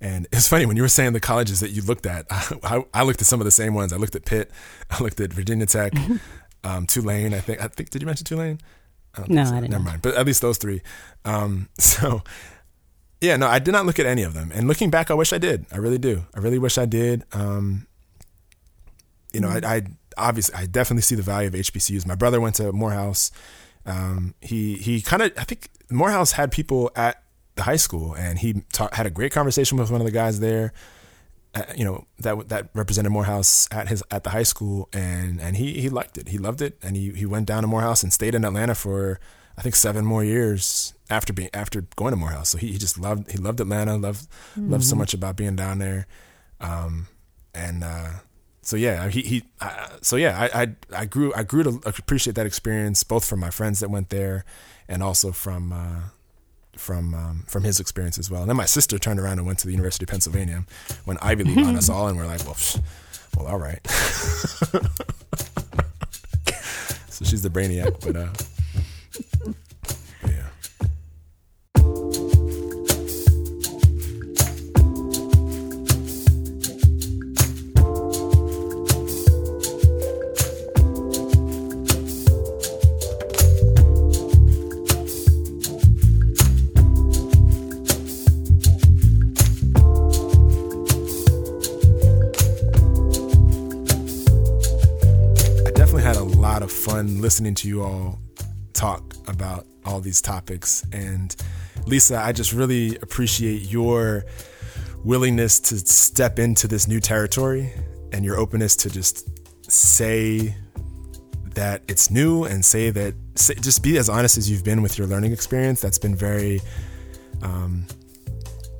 And it's funny when you were saying the colleges that you looked at, I, I looked at some of the same ones. I looked at Pitt, I looked at Virginia Tech, um, Tulane. I think, I think, did you mention Tulane? I No, so. I didn't. Never mind. But at least those three. Um, so yeah, no, I did not look at any of them. And looking back, I wish I did. I really do. I really wish I did. Um, you know, I, I obviously, I definitely see the value of HBCUs. My brother went to Morehouse. Um, he he kind of, I think Morehouse had people at the high school, and he ta- had a great conversation with one of the guys there. Uh, you know that that represented Morehouse at his at the high school, and and he he liked it. He loved it, and he he went down to Morehouse and stayed in Atlanta for I think seven more years after being after going to Morehouse. So he, he just loved he loved Atlanta, loved loved so much about being down there, um, and uh, so yeah, he he. Uh, so yeah, I, I I grew I grew to appreciate that experience both from my friends that went there, and also from uh, from um, from his experience as well. And then my sister turned around and went to the University of Pennsylvania when Ivy League on us all, and we're like, well, psh, well, all right. so she's the brainiac, but uh, lot of fun listening to you all talk about all these topics. And Lisa, I just really appreciate your willingness to step into this new territory and your openness to just say that it's new and say that say, just be as honest as you've been with your learning experience. That's been very um,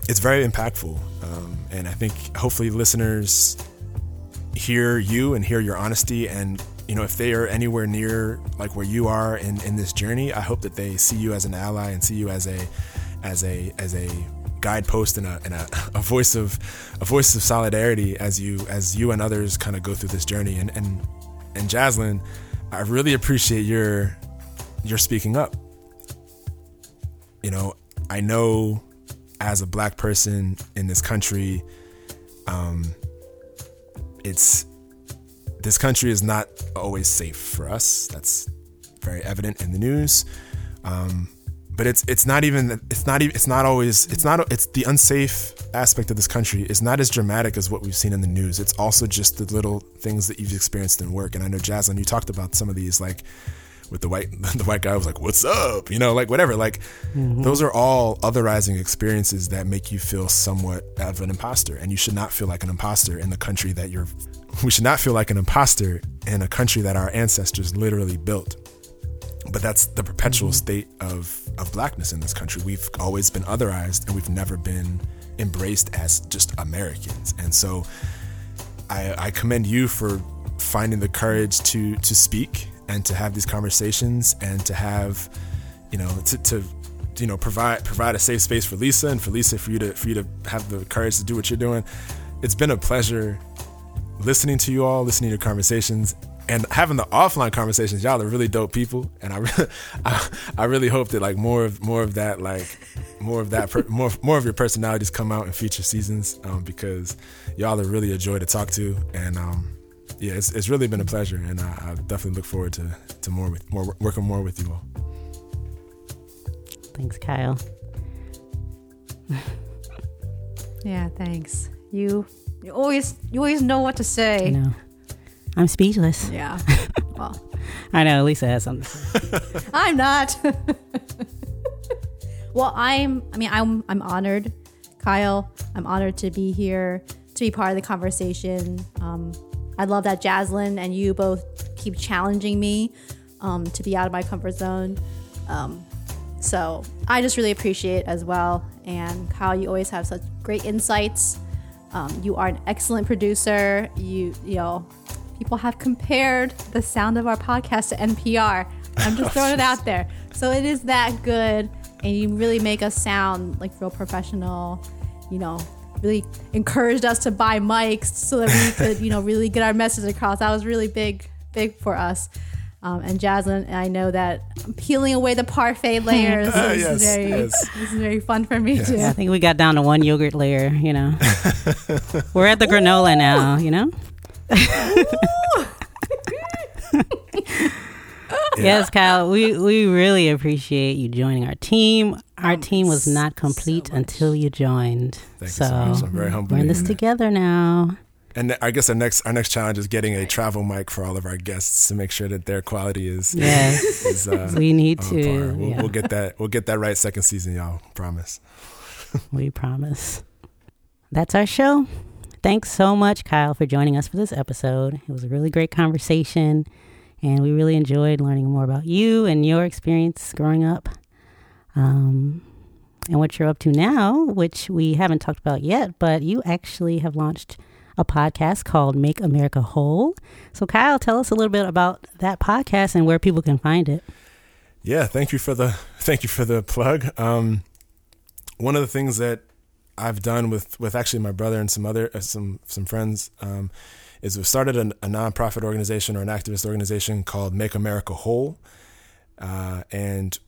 it's very impactful. Um, and I think hopefully listeners hear you and hear your honesty and you know if they are anywhere near like where you are in, in this journey i hope that they see you as an ally and see you as a as a as a guidepost and a, and a, a voice of a voice of solidarity as you as you and others kind of go through this journey. And and and Jaslyn I really appreciate your your speaking up. You know I know as a black person in this country um it's this country is not always safe for us. That's very evident in the news. Um, but it's it's not even it's not even it's not always it's not it's the unsafe aspect of this country is not as dramatic as what we've seen in the news. It's also just the little things that you've experienced in work. And I know Jaslyn, you talked about some of these like with the white the white guy was like, "What's up?" You know, like whatever. Like mm-hmm. those are all otherizing experiences that make you feel somewhat of an imposter, and you should not feel like an imposter in the country that you're. We should not feel like an imposter in a country that our ancestors literally built. but that's the perpetual mm-hmm. state of of blackness in this country. We've always been otherized, and we've never been embraced as just Americans. And so, I, I commend you for finding the courage to to speak and to have these conversations and to have, you know, to, to you know provide provide a safe space for Lisa and for Lisa for you to for you to have the courage to do what you're doing. It's been a pleasure listening to you all, listening to your conversations, and having the offline conversations. Y'all are really dope people, and I really, I, I really hope that like more of more of that like more of that per, more more of your personalities come out in future seasons um, because y'all are really a joy to talk to, and um, yeah, it's, it's really been a pleasure, and I, I definitely look forward to to more with more working more with you all. Thanks, Kyle. Yeah, thanks. You you always you always know what to I say. know. I'm speechless. Yeah. Well, I know Lisa has something. I'm not. well, I'm. I mean, I'm. I'm honored, Kyle. I'm honored to be here to be part of the conversation. Um, I love that Jaslyn and you both keep challenging me um, to be out of my comfort zone. Um, so I just really appreciate as well. And Kyle, you always have such great insights. Um, you are an excellent producer. You, you know, people have compared the sound of our podcast to NPR. I'm just throwing it out there. So it is that good, and you really make us sound like real professional. You know, really encouraged us to buy mics so that we could, you know, really get our message across. That was really big, big for us. Um, and Jaslyn, I know that peeling away the parfait layers is Yes, very, yes. is very fun for me too. I think we got down to one yogurt layer, you know. We're at the granola now, you know? Yes, Kyle, we, we really appreciate you joining our team. Our team was not complete until you joined. Thank you so so much. I'm very humbled we're in this together now. And I guess our next our next challenge is getting a travel mic for all of our guests to make sure that their quality is Yes, is uh, we need to. We'll, yeah, we'll get that we'll get that right second season, y'all. Promise. we promise. That's our show. Thanks so much, Kyle, for joining us for this episode. It was a really great conversation, and we really enjoyed learning more about you and your experience growing up. Um, and what you're up to now, which we haven't talked about yet, but you actually have launched a podcast called Make America Whole. So, Kyle, tell us a little bit about that podcast and where people can find it. Yeah, thank you for the thank you for the plug. Um, one of the things that I've done with with actually my brother and some other uh, some some friends um, is we've started a, a nonprofit organization or an activist organization called Make America Whole, uh, and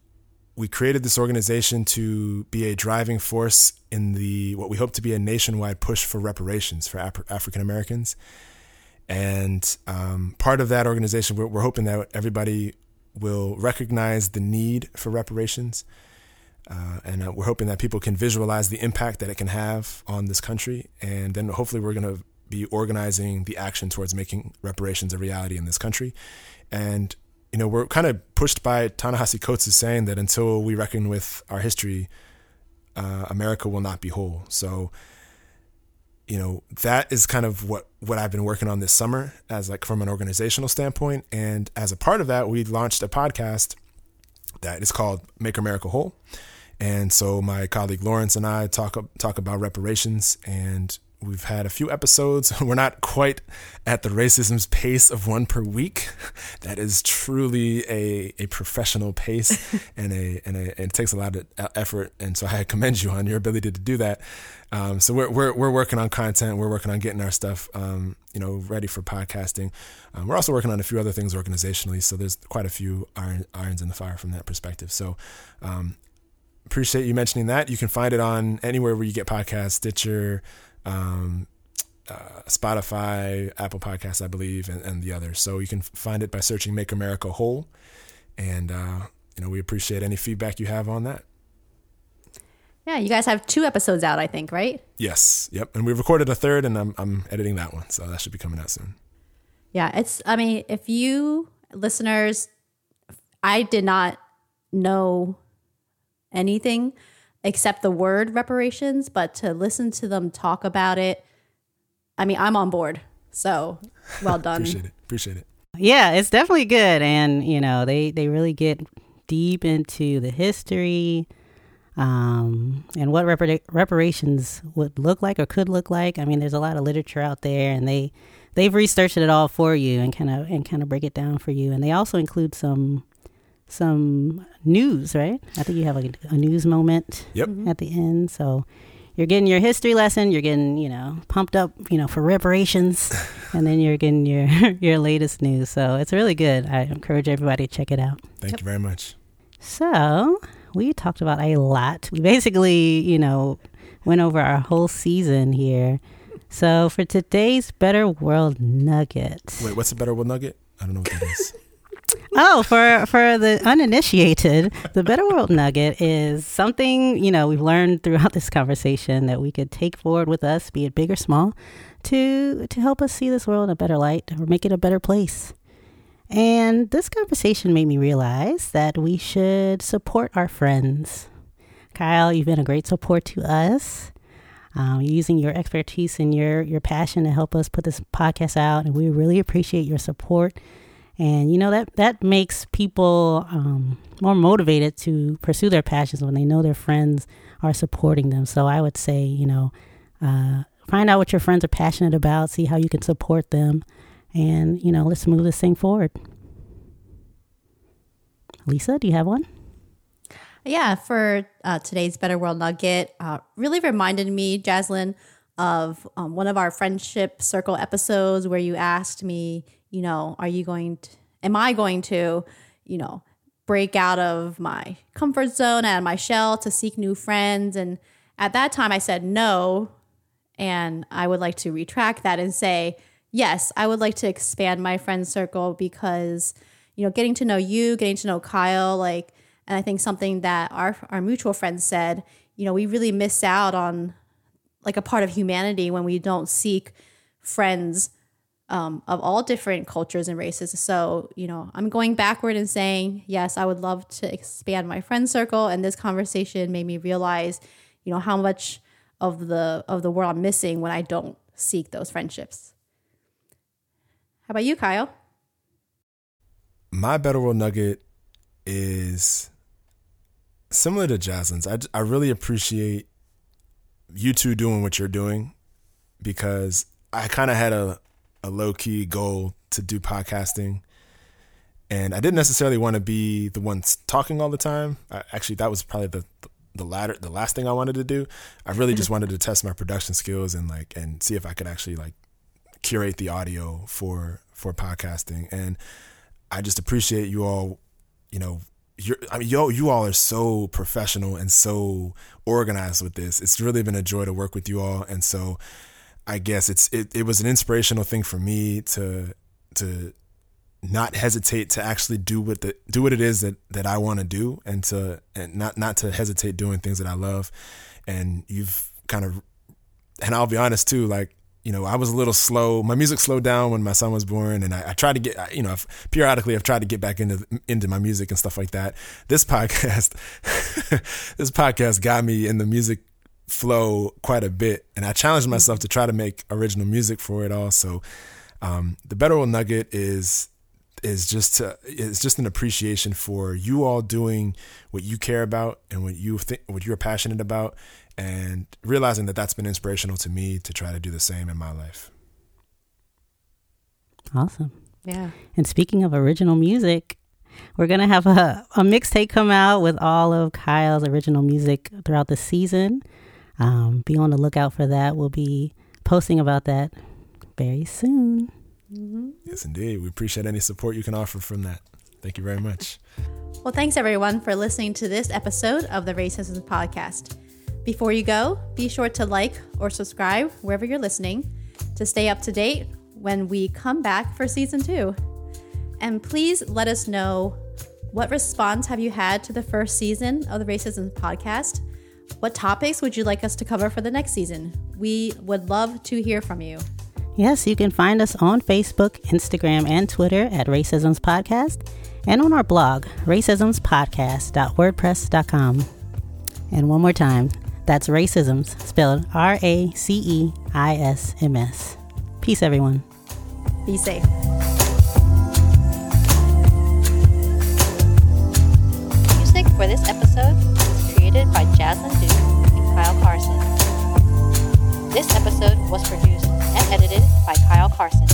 we created this organization to be a driving force in the what we hope to be a nationwide push for reparations for Af- African Americans. And um, part of that organization, we're, we're hoping that everybody will recognize the need for reparations. Uh, and uh, we're hoping that people can visualize the impact that it can have on this country. And then hopefully we're going to be organizing the action towards making reparations a reality in this country. And, you know, we're kind of pushed by Ta-Nehisi Coates' saying that until we reckon with our history, uh, America will not be whole. So, you know, that is kind of what, what I've been working on this summer as like from an organizational standpoint. And as a part of that, we launched a podcast that is called Make America Whole. And so my colleague Lawrence and I talk talk about reparations, and we've had a few episodes. We're not quite at the racism's pace of one per week. That is truly a, a professional pace, and a and, a, and it takes a lot of effort. And so I commend you on your ability to do that. Um, so we're, we're we're working on content. We're working on getting our stuff, um, you know, ready for podcasting. Um, we're also working on a few other things organizationally. So there's quite a few iron, irons in the fire from that perspective. So um, appreciate you mentioning that. You can find it on anywhere where you get podcasts, Stitcher, um, uh, Spotify, Apple Podcasts, I believe, and, and the others. So you can find it by searching "Make America Whole," and uh, you know we appreciate any feedback you have on that. Yeah, you guys have two episodes out, I think, right? Yes, yep, and we recorded a third, and I'm I'm editing that one, so that should be coming out soon. Yeah, it's, I mean, if you listeners, I did not know anything except the word reparations, but to listen to them talk about it, I mean, I'm on board. So well done. Appreciate it. Appreciate it. Yeah, it's definitely good, and you know they they really get deep into the history, um, and what repara- reparations would look like or could look like. I mean, there's a lot of literature out there, and they they've researched it all for you and kind of and kind of break it down for you. And they also include some some news, right? I think you have like a news moment Yep. Mm-hmm. at the end, so. You're getting your history lesson. You're getting, you know, pumped up, you know, for reparations, and then you're getting your your latest news. So it's really good. I encourage everybody to check it out. Thank you very much. So we talked about a lot. We basically, you know, went over our whole season here. So for today's Better World Nugget. Wait, what's a better world nugget? I don't know what that is. Oh, for for the uninitiated, the Better World Nugget is something, you know, we've learned throughout this conversation that we could take forward with us, be it big or small, to to help us see this world in a better light or make it a better place. And this conversation made me realize that we should support our friends. Kyle, you've been a great support to us. Um, using your expertise and your your passion to help us put this podcast out, and we really appreciate your support. And you know that that makes people um, more motivated to pursue their passions when they know their friends are supporting them. So I would say, you know, uh, find out what your friends are passionate about, see how you can support them, and you know, let's move this thing forward. Lisa, do you have one? Yeah, for uh, today's Better World Nugget, uh, really reminded me, Jaslyn, of um, one of our friendship circle episodes where you asked me, you know, are you going to, am I going to, you know, break out of my comfort zone, and my shell to seek new friends? And at that time, I said no. And I would like to retract that and say, yes, I would like to expand my friend circle because, you know, getting to know you, getting to know Kyle, like, and I think something that our our mutual friend said, you know, we really miss out on like a part of humanity when we don't seek friends um, of all different cultures and races. So, you know, I'm going backward and saying, yes, I would love to expand my friend circle. And this conversation made me realize, you know, how much of the of the world I'm missing when I don't seek those friendships. How about you, Kyle? My better world nugget is similar to Jaslyn's. I, I really appreciate you two doing what you're doing because I kind of had a, a low key goal to do podcasting. And I didn't necessarily want to be the one talking all the time. I, actually, that was probably the the latter, the last thing I wanted to do. I really just wanted to test my production skills and like and see if I could actually like curate the audio for for podcasting. And I just appreciate you all, you know, you're, I mean, yo, you all are so professional and so organized with this. It's really been a joy to work with you all, and so I guess it's it, it was an inspirational thing for me to to not hesitate to actually do what the do what it is that that I want to do, and to and not not to hesitate doing things that I love. And you've kind of, and I'll be honest too, like you know, I was a little slow. My music slowed down when my son was born, and I, I tried to get, you know, periodically I've tried to get back into into my music and stuff like that. This podcast, this podcast got me in the music flow quite a bit, and I challenged myself to try to make original music for it all. So, um, the Better World Nugget is is just to, is just an appreciation for you all doing what you care about and what you think what you're passionate about and realizing that that's been inspirational to me to try to do the same in my life. Awesome. Yeah. And speaking of original music, we're going to have a, a mixtape come out with all of Kyle's original music throughout the season. Um, be on the lookout for that. We'll be posting about that very soon. Yes, indeed. We appreciate any support you can offer from that. Thank you very much. Well, thanks everyone for listening to this episode of the Racism Podcast. Before you go, be sure to like or subscribe wherever you're listening to stay up to date when we come back for season two. And please let us know what response have you had to the first season of the Racism Podcast? What topics would you like us to cover for the next season? We would love to hear from you. Yes, you can find us on Facebook, Instagram, and Twitter at Racism's Podcast and on our blog, raceismspodcast.wordpress.com. And one more time, that's racisms spelled R A C E I S M S. Peace, everyone. Be safe. Music for this episode created by Jaslyn Duke and Kyle Carson. This episode was produced and edited by Kyle Carson.